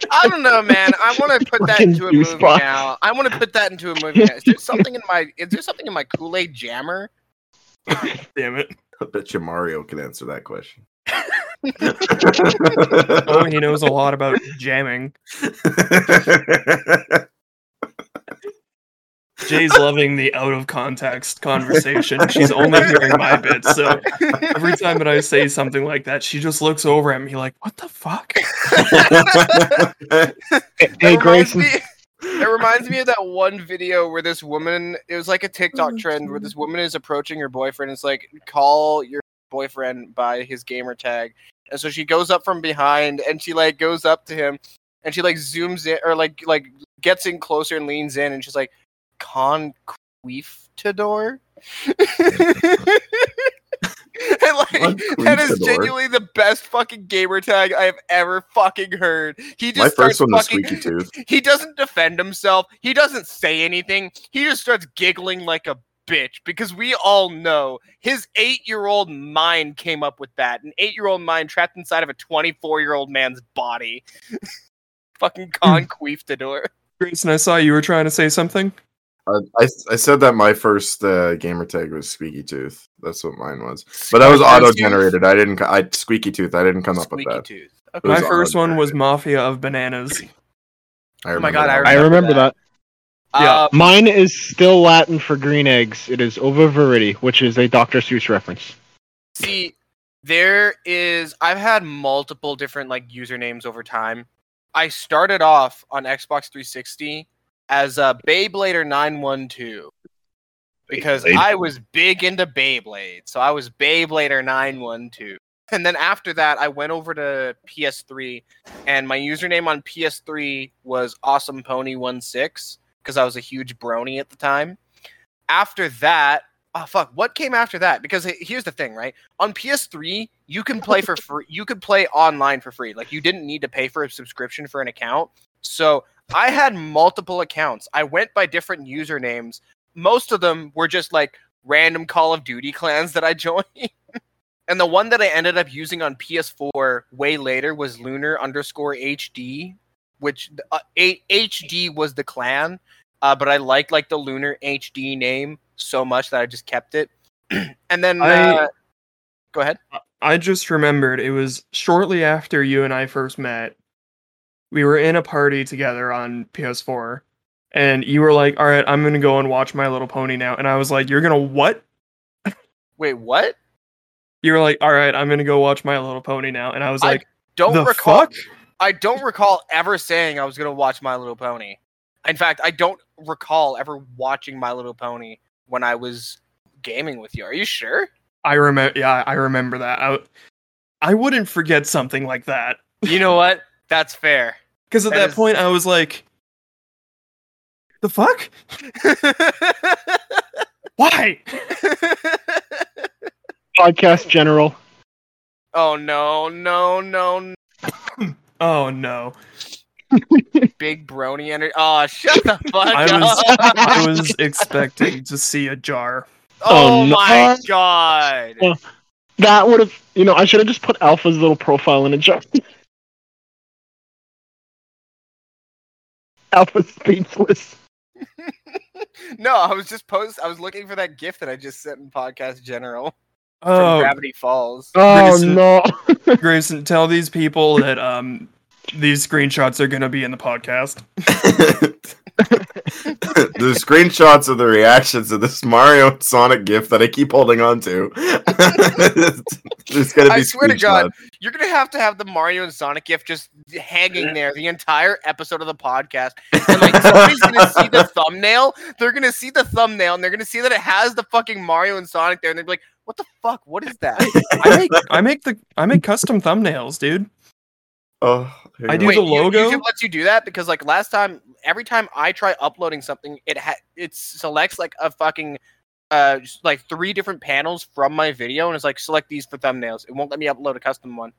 I don't know, man. I want to put that into a movie goosebumps. now. I want to put that into a movie now. Is there something in my? Is there something in my Kool Aid jammer? Damn it. I bet you Mario can answer that question. Oh, he knows a lot about jamming. Jay's loving the out of context conversation. She's only hearing my bits, so every time that I say something like that, she just looks over at me like, "What the fuck?" Hey, It Grayson. me- It reminds me of that one video where this woman. It was like a TikTok oh, trend where this woman is approaching her boyfriend. It's like call your boyfriend by his gamer tag, and so she goes up from behind and she like goes up to him, and she like zooms in or like like gets in closer and leans in, and she's like, "Conquistador." And like that is genuinely the best fucking gamer tag I have ever fucking heard. He just My first starts one was fucking, Squeaky Tooth. he doesn't defend himself. He doesn't say anything. He just starts giggling like a bitch because we all know his eight-year-old mind came up with that. An eight-year-old mind trapped inside of a 24-year-old man's body. Fucking hmm. conquistador. Grayson, I saw you were trying to say something. I, I, I said that my first uh, gamer tag was Squeaky Tooth. That's what mine was. But that was auto generated. I didn't. co- I Squeaky Tooth. I didn't come up with that. tooth. It My first one was. Mafia of Bananas. I Oh my God, I that. I remember remember that. that. Yeah. Uh, Mine is still Latin for green eggs. It is Ova Verity, which is a Dr. Seuss reference. See, there is. I've had multiple different like usernames over time. I started off on Xbox 360 as a Beyblader 912 because Beyblade. I was big into Beyblade, so I was Beyblader 912. And then after that, I went over to PS3, and my username on PS3 was Awesome Pony 16 because I was a huge brony at the time. After that, oh fuck, what came after that? Because here's the thing, right? On PS3, you can play for free. You could play online for free. Like you didn't need to pay for a subscription for an account. So I had multiple accounts. I went by different usernames. Most of them were just like random Call of Duty clans that I joined. and the one that I ended up using on PS4 way later was Lunar underscore HD, which uh, A- HD was the clan, uh, but I liked like the Lunar HD name so much that I just kept it. and then, I- uh, go ahead. I just remembered it was shortly after you and I first met. We were in a party together on PS4, and you were like, "All right, I'm gonna go and watch My Little Pony now," and I was like, "You're gonna what?" Wait, what? You were like, "All right, I'm gonna go watch My Little Pony now," and I was I like, Don't "The recall. fuck?" I don't recall ever saying I was gonna watch My Little Pony. In fact, I don't recall ever watching My Little Pony when I was gaming with you. Are you sure? I remember. Yeah, I remember that. I, I wouldn't forget something like that You know what? That's fair. because at That that is- point I was like, "The fuck? Why?" Podcast General. oh no, no, no, no. Oh no! Big brony energy. Oh, shut the fuck I up. was I was expecting to see a jar. oh Oh, no. my god. That would have, you know, I should have just put Alpha's little profile in a jar. Alpha's speechless. no, I was just post. I was looking for that GIF that I just sent in podcast general from Oh, Gravity Falls. Oh Grayson. no. Grayson, tell these people that um These screenshots are gonna be in the podcast. the screenshots of the reactions of this Mario and Sonic GIF that I keep holding on to. There's gonna be I swear to God. screenshots. You're gonna have to have the Mario and Sonic GIF just hanging there the entire episode of the podcast. And like somebody's gonna see the thumbnail. They're gonna see the thumbnail and they're gonna see that it has the fucking Mario and Sonic there, and they're like, "What the fuck? What is that?" I make I make the I make custom thumbnails, dude. Oh, here I do go. Wait, the you- logo? YouTube lets you do that because like last time, every time I try uploading something, it ha- it selects like a fucking uh just, like three different panels from my video and it's like select these for thumbnails. It won't let me upload a custom one.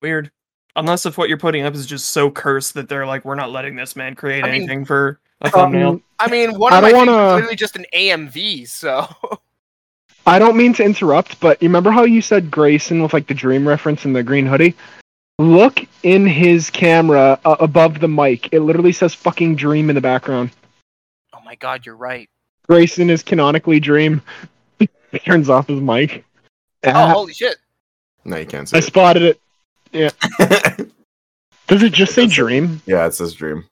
Weird. Unless if what you're putting up is just so cursed that they're like, we're not letting this man create I mean, anything for a thumbnail. Um, I mean, one I of my don't things is literally just an AMV, so I don't mean to interrupt, but you remember how you said Grayson with like the dream reference and the green hoodie? Look in his camera uh, above the mic. It literally says fucking dream in the background. oh my god, you're right. Grayson is canonically dream. he turns off his mic. Oh, Ah, holy shit. No, you can't see I see spotted it. it. Does it just say That's dream? yeah, it says dream.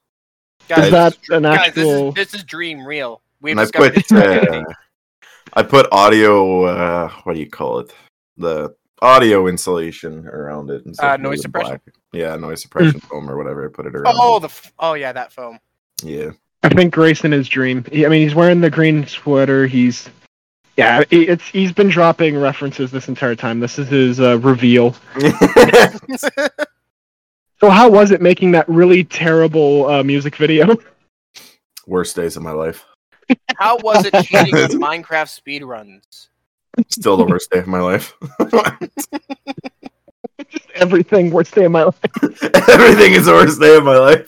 Guys, Is that this is, an guys, this actual? is this is dream real. We've And I discovered put it's uh, I put audio. Uh, what do you call it? The audio insulation around it. And Uh, noise suppression? black- Yeah, noise suppression foam or whatever. I put it around. Oh, it. the f- oh yeah, that foam. yeah. I think Grayson is dream. He, I mean, he's wearing the green sweater. He's yeah. it- It's he's been dropping references this entire time. This is his uh, reveal. So how was it making that really terrible uh, music video? Worst days of my life. How was it cheating with Minecraft speedruns? Still the worst day of my life. Everything worst day of my life. Everything is the worst day of my life.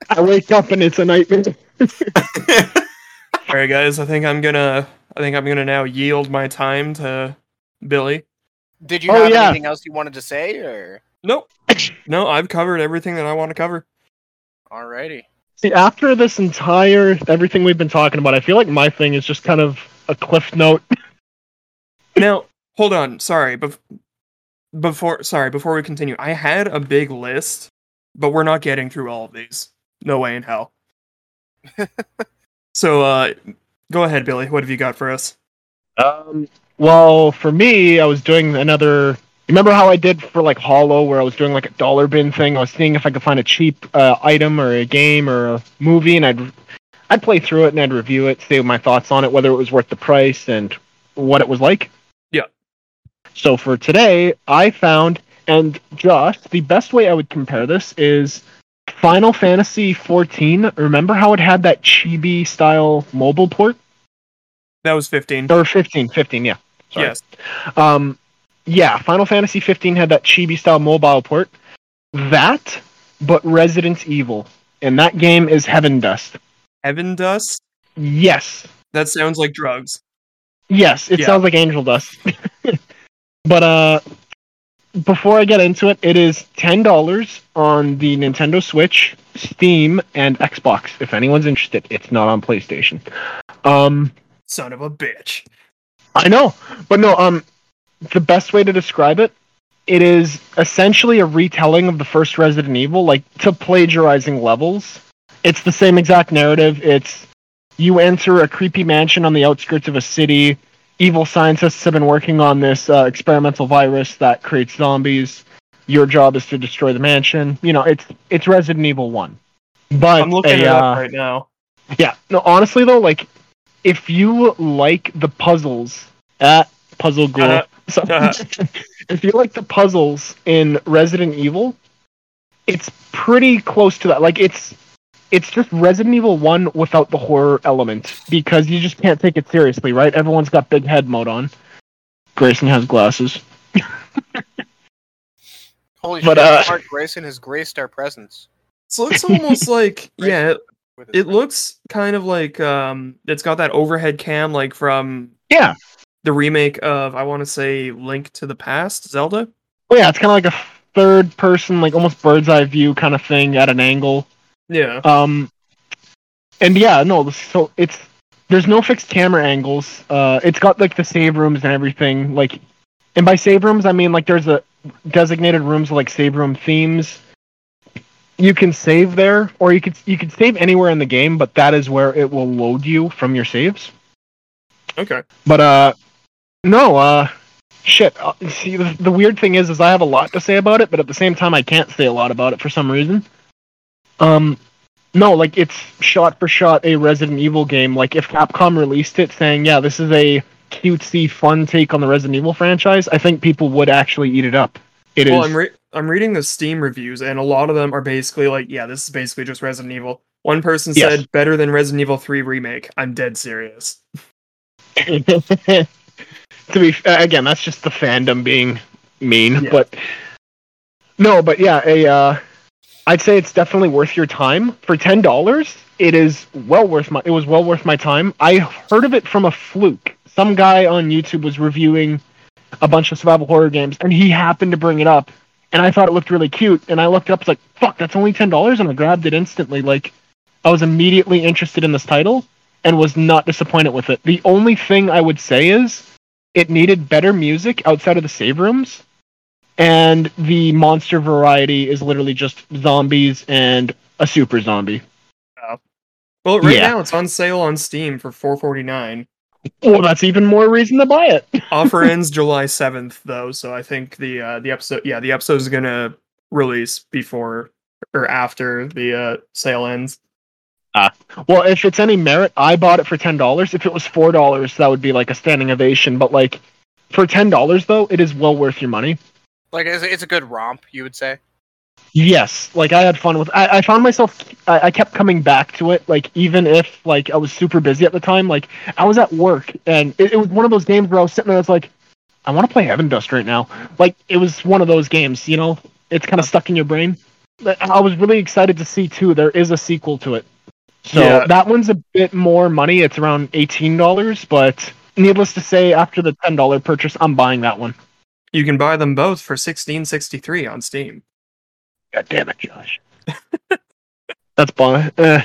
I wake up and it's a nightmare. All right, guys. I think I'm gonna. I think I'm gonna now yield my time to Billy. Did you Oh, have yeah. anything else you wanted to say, or Nope. No, I've covered everything that I want to cover. alrighty? See, after this entire everything we've been talking about, I feel like my thing is just kind of a cliff note. Now, hold on. Sorry, bef- before sorry before we continue, I had a big list, but we're not getting through all of these. No way in hell. so, uh, go ahead, Billy. What have you got for us? Um, well, for me, I was doing another. Remember how I did for like Hollow, where I was doing like a dollar bin thing? I was seeing if I could find a cheap uh, item or a game or a movie, and I'd I'd play through it and I'd review it, say my thoughts on it, whether it was worth the price and what it was like. Yeah. So for today, I found and Josh, the best way I would compare this is Final Fantasy 14. Remember how it had that chibi style mobile port? That was 15. Or 15, 15, yeah. Sorry. Yes. Um, yeah, Final Fantasy 15 had that chibi style mobile port. That, but Resident Evil, and that game is Heaven Dust. Heaven Dust? Yes, That sounds like drugs. yes, it Yeah. sounds like Angel Dust. but uh, before I get into it, it is ten dollars on the Nintendo Switch, Steam, and Xbox. If anyone's interested, it's not on PlayStation. Um, Son of a bitch. I know, but no. Um, the best way to describe it, it is essentially a retelling of the first Resident Evil, like to plagiarizing levels. It's the same exact narrative. It's you enter a creepy mansion on the outskirts of a city. Evil scientists have been working on this uh, experimental virus that creates zombies. Your job is to destroy the mansion. You know, it's it's Resident Evil One. But I'm looking a, it up uh, right now. yeah. No, honestly though, like if you like the puzzles at Puzzle Ghoul, Uh, so, uh. if you like the puzzles in Resident Evil, it's pretty close to that. Like it's it's just Resident Evil One without the horror element because you just can't take it seriously, right? Everyone's got big head mode on. Grayson has glasses. Holy But, shit! uh, Mark Grayson has graced our presence. So it's almost like yeah, it, it looks kind of like um it's got that overhead cam like from Yeah. the remake of I want to say Link to the Past, Zelda. Oh yeah, it's kind of like a third person, like almost bird's eye view kind of thing at an angle. Yeah. Um, and yeah, no, so it's there's no fixed camera angles. Uh, it's got like the save rooms and everything. Like, and by save rooms, I mean like there's a designated rooms like save room themes. You can save there, or you could you could save anywhere in the game, but that is where it will load you from your saves. Okay. But uh, no, uh, shit. Uh, see, the, the weird thing is, is I have a lot to say about it, but at the same time, I can't say a lot about it for some reason. Um, no, like it's shot for shot a Resident Evil game. Like if Capcom released it saying, "Yeah, this is a cutesy, fun take on the Resident Evil franchise," I think people would actually eat it up. It is. Well, I'm re- I'm reading the Steam reviews, and a lot of them are basically like, yeah, this is basically just Resident Evil. One person Yes. said better than Resident Evil 3 remake. I'm dead serious. to be again, that's just the fandom being mean. Yeah. But no, but yeah, a uh, I'd say it's definitely worth your time for ten dollars. It is well worth my. It was well worth my time. I heard of it from a fluke. Some guy on YouTube was reviewing a bunch of survival horror games, and he happened to bring it up, and I thought it looked really cute. And I looked up, it's like, fuck, that's only ten dollars, and I grabbed it instantly. Like, I was immediately interested in this title and was not disappointed with it. The only thing I would say is it needed better music outside of the save rooms, and the monster variety is literally just zombies and a super zombie. Oh. Well, right Yeah. now it's on sale on Steam for 4.49. Well, that's even more reason to buy it. Offer ends July 7th though, so I think the uh, the episode yeah, the episode is going to release before or after the uh, sale ends. Well, if it's any merit, I bought it for ten dollars. If it was four dollars, that would be like a standing ovation. But like for ten dollars, though, it is well worth your money. Like it's, it's a good romp, you would say. Yes, like I had fun with. I, I found myself. I, I kept coming back to it. Like even if like I was super busy at the time, like I was at work, and it, it was one of those games where I was sitting there. It's like I want to play Heaven Dust right now. Like it was one of those games. You know, it's kind of stuck in your brain. I was really excited to see too. There is a sequel to it. So Yeah. that one's a bit more money. It's around eighteen dollars, but needless to say, after the ten dollar purchase, I'm buying that one. You can buy them both for 16.63 on Steam. God damn it, Josh. That's bon. Eh.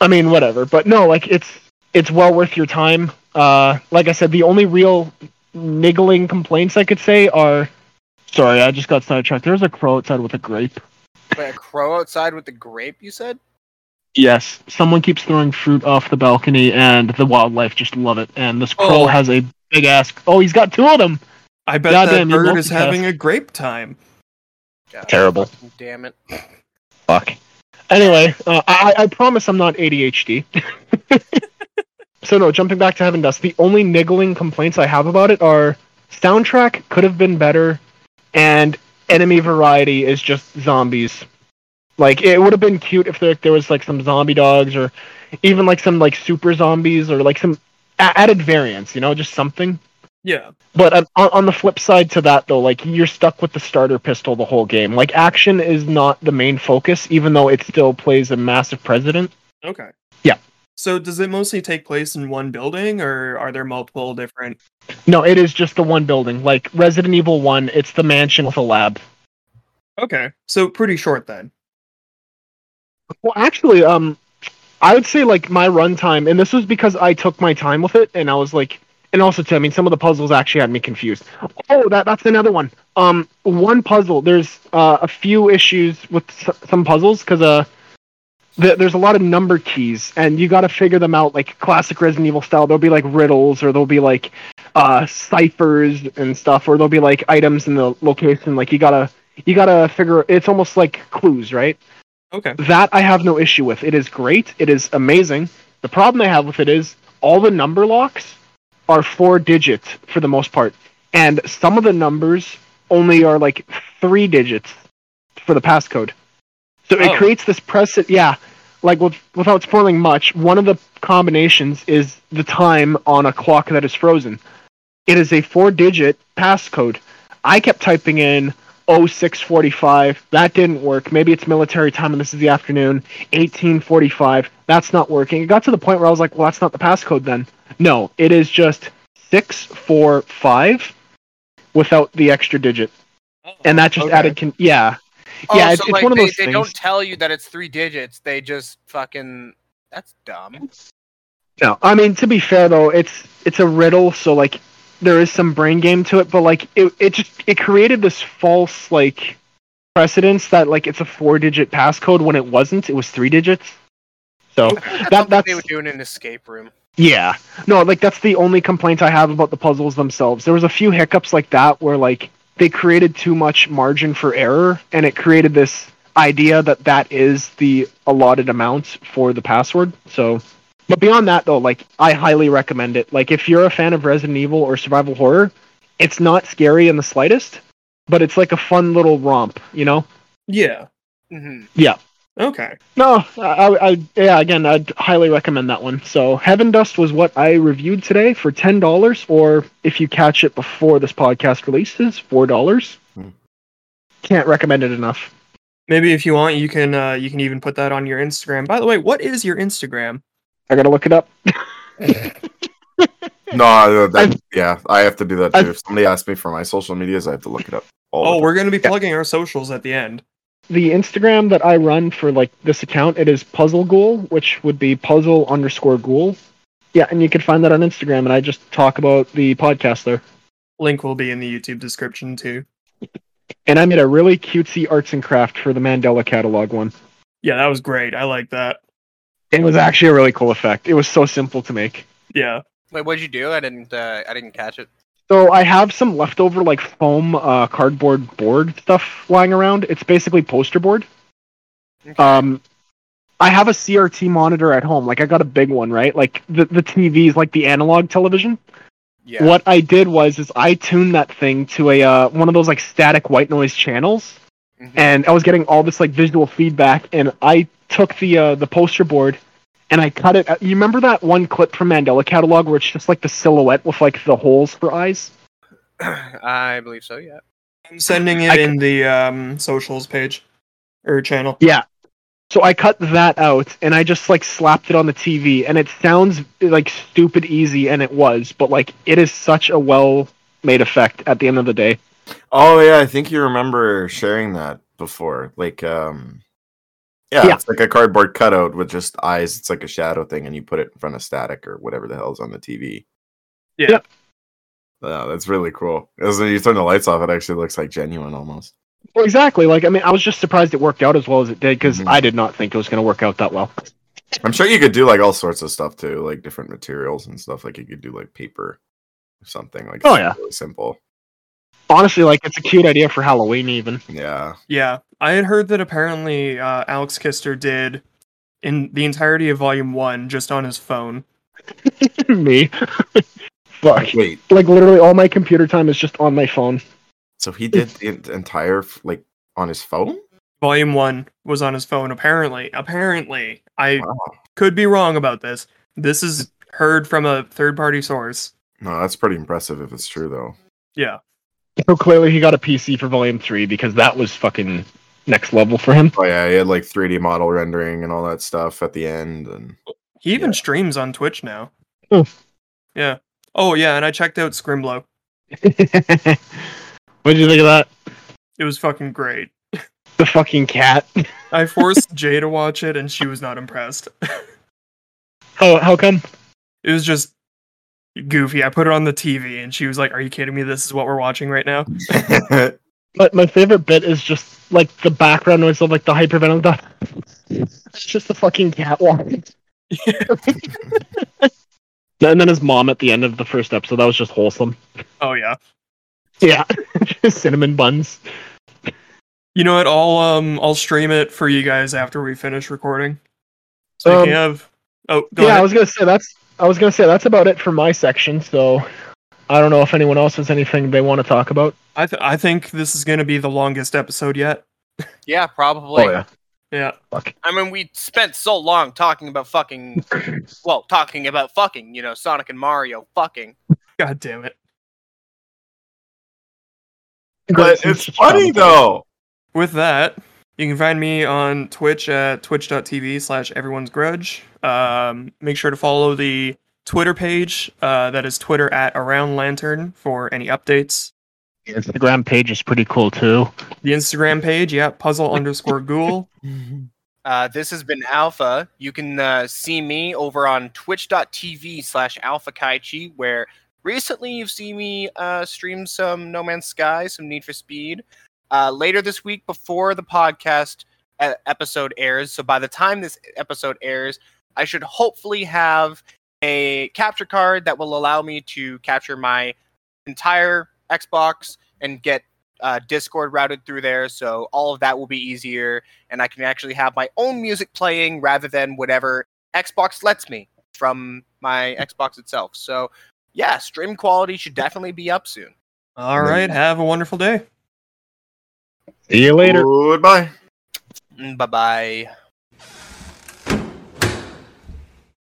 I mean, whatever. But no, like it's it's well worth your time. Uh, like I said, the only real niggling complaints I could say are, sorry, I just got sidetracked. There's a crow outside with a grape. Wait, a crow outside with the grape, you said? Yes, someone keeps throwing fruit off the balcony, and the wildlife just love it. And this crow Oh. has a big ass. Oh, he's got two of them. I bet Goddamn, that you bird is having a grape time. God, Terrible. Damn it. Fuck. Anyway, uh, I, I promise I'm not ADHD. so no, jumping back to Heaven Dust, the only niggling complaints I have about it are soundtrack could have been better, and enemy variety is just zombies. Like it would have been cute if there, there was like some zombie dogs or even like some like super zombies or like some a- added variants, you know, just something. Yeah. But on, on the flip side to that, though, like you're stuck with the starter pistol the whole game. Like action is not the main focus, even though it still plays a massive president. Okay. Yeah. So does it mostly take place in one building or are there multiple different No, it is just the one building. Like Resident Evil One, it's the mansion with a lab. Okay. So pretty short then. Well, actually, um, I would say like my runtime, and this was because I took my time with it, and I was like, and also too, I mean, some of the puzzles actually had me confused. Oh, that that's another one. Um, one puzzle. There's uh, a few issues with s- some puzzles because uh, th- there's a lot of number keys, and you got to figure them out like classic Resident Evil style. There'll be like riddles, or there'll be like uh ciphers and stuff, or there'll be like items in the location. Like you gotta you gotta figure. It's almost like clues, right? Okay. That I have no issue with. It is great. It is amazing. The problem I have with it is all the number locks are four digits for the most part, and some of the numbers only are like three digits for the passcode. So it Oh. creates this precedent. Yeah, like with, without spoiling much, one of the combinations is the time on a clock that is frozen. It is a four-digit passcode. I kept typing in 0645. That didn't work. Maybe it's military time and this is the afternoon. 1845. That's not working. It got to the point where I was like, well, that's not the passcode then. No, it is just 645 without the extra digit. Oh, and that just Okay. added. Con- yeah. Oh, yeah, it's, so it's like one of they, those they things. don't tell you that it's three digits. They just fucking. That's dumb. No, I mean to be fair though, it's it's a riddle, so like there is some brain game to it, but like it, it just it created this false like precedence that like it's a four digit passcode when it wasn't. It was three digits. So That, that that's they would do in an escape room. Yeah. No, like that's the only complaint I have about the puzzles themselves. There was a few hiccups like that where like they created too much margin for error and it created this idea that that is the allotted amount for the password. So but beyond that though, like I highly recommend it. Like if you're a fan of Resident Evil or survival horror, it's not scary in the slightest, but it's like a fun little romp, you know? Yeah. hmm Okay. No, I, I, yeah, again, I'd highly recommend that one. So, Heaven Dust was what I reviewed today for ten dollars, or if you catch it before this podcast releases, four dollars. Hmm. Can't recommend it enough. Maybe if you want, you can uh, you can even put that on your Instagram. By the way, what is your Instagram? I gotta look it up. No, uh, that, I've- yeah, I have to do that too. I've- if somebody asks me for my social medias, I have to look it up. all Oh, we're gonna be Yeah. plugging our socials at the end. The Instagram that I run for like this account, it is Puzzle Ghoul, which would be puzzle underscore ghoul. Yeah, and you can find that on Instagram, and I just talk about the podcast there. Link will be in the YouTube description too. And I made a really cutesy arts and craft for the Mandela catalogue one. Yeah, that was great. I like that. It was actually a really cool effect. It was so simple to make. Yeah. Wait, what'd you do? I didn't. Uh, I didn't catch it. So I have some leftover like foam uh, cardboard board stuff lying around. It's basically poster board. Okay. Um, I have a CRT monitor at home. Like I got a big one, right? Like the the TV is like the analog television. yeah. What I did was is I tuned that thing to a uh, one of those like static white noise channels, Mhm. and I was getting all this like visual feedback. And I took the uh, the poster board and I cut it. uh, You remember that one clip from Mandela Catalogue where it's just like the silhouette with like the holes for eyes? I believe so. Yeah. I'm sending it I in the um, socials page or channel. Yeah. So I cut that out and I just like slapped it on the TV and it sounds like stupid easy and it was, but like it is such a well made effect at the end of the day. Oh yeah, I think you remember sharing that before. Like, um, yeah, Yeah. it's like a cardboard cutout with just eyes. It's like a shadow thing, and you put it in front of static or whatever the hell's on the TV. Yeah. Yep. Yeah, that's really cool. As you turn the lights off, it actually looks like genuine almost. Well, exactly. Like I mean, I was just surprised it worked out as well as it did because Mhm. I did not think it was going to work out that well. I'm sure you could do like all sorts of stuff too, like different materials and stuff. Like you could do like paper or something. Like Oh, yeah. really simple. Honestly, like it's a cute idea for Halloween even. Yeah, Yeah, I had heard that apparently uh, Alex Kister did in the entirety of Volume One just on his phone. Me. Fuck. wait. Like literally all my computer time is just on my phone. So he did the entire like on his phone? Volume One was on his phone. Apparently, apparently, I Wow. could be wrong about this. This is heard from a third-party source. No, that's pretty impressive if it's true though. Yeah, So clearly he got a PC for Volume Three because that was fucking next level for him. Oh yeah, he had like 3D model rendering and all that stuff at the end, and he even Yeah. streams on Twitch now. Hmm. Yeah. Oh yeah, and I checked out Scrimblow. what did you think of that? It was fucking great. The fucking cat. I forced Jay to watch it, and she was not impressed. How how come? it was just goofy. I put it on the TV, and she was like, "Are you kidding me? This is what we're watching right now." But my favorite bit is just like the background noise of like the hypervenom stuff. It's just the fucking cat walking. and then his mom at the end of the first episode. That was just wholesome. oh yeah. Yeah, just cinnamon buns. You know what? I'll um I'll stream it for you guys after we finish recording. So you Um, can have. Oh, go yeah, I was gonna say that's. I was gonna say that's about it for my section. So I don't know if anyone else has anything they want to talk about. I th- I think this is gonna be the longest episode yet. Yeah, probably. Oh, Yeah. Yeah. Fuck. I mean, we spent so long talking about fucking. Well, talking about fucking. You know, Sonic and Mario fucking. God damn it. but it's funny though. With that, you can find me on Twitch at twitch.tv slash everyone's grudge. Um, make sure to follow the Twitter page. Uh, that is Twitter at around lantern for any updates. The Instagram page is pretty cool too. The Instagram page, yeah, puzzle underscore ghoul. Uh, this has been Alpha. You can uh, see me over on twitch.tv slash alpha kaichi, where recently you've seen me uh, stream some No Man's Sky, some Need for Speed. Uh, later this week, before the podcast uh, episode airs, so by the time this episode airs, I should hopefully have a capture card that will allow me to capture my entire Xbox and get uh, Discord routed through there. So all of that will be easier, and I can actually have my own music playing rather than whatever Xbox lets me from my Xbox itself. So yeah, stream quality should definitely be up soon. All right. Have a wonderful day. See you later. Goodbye. Bye bye.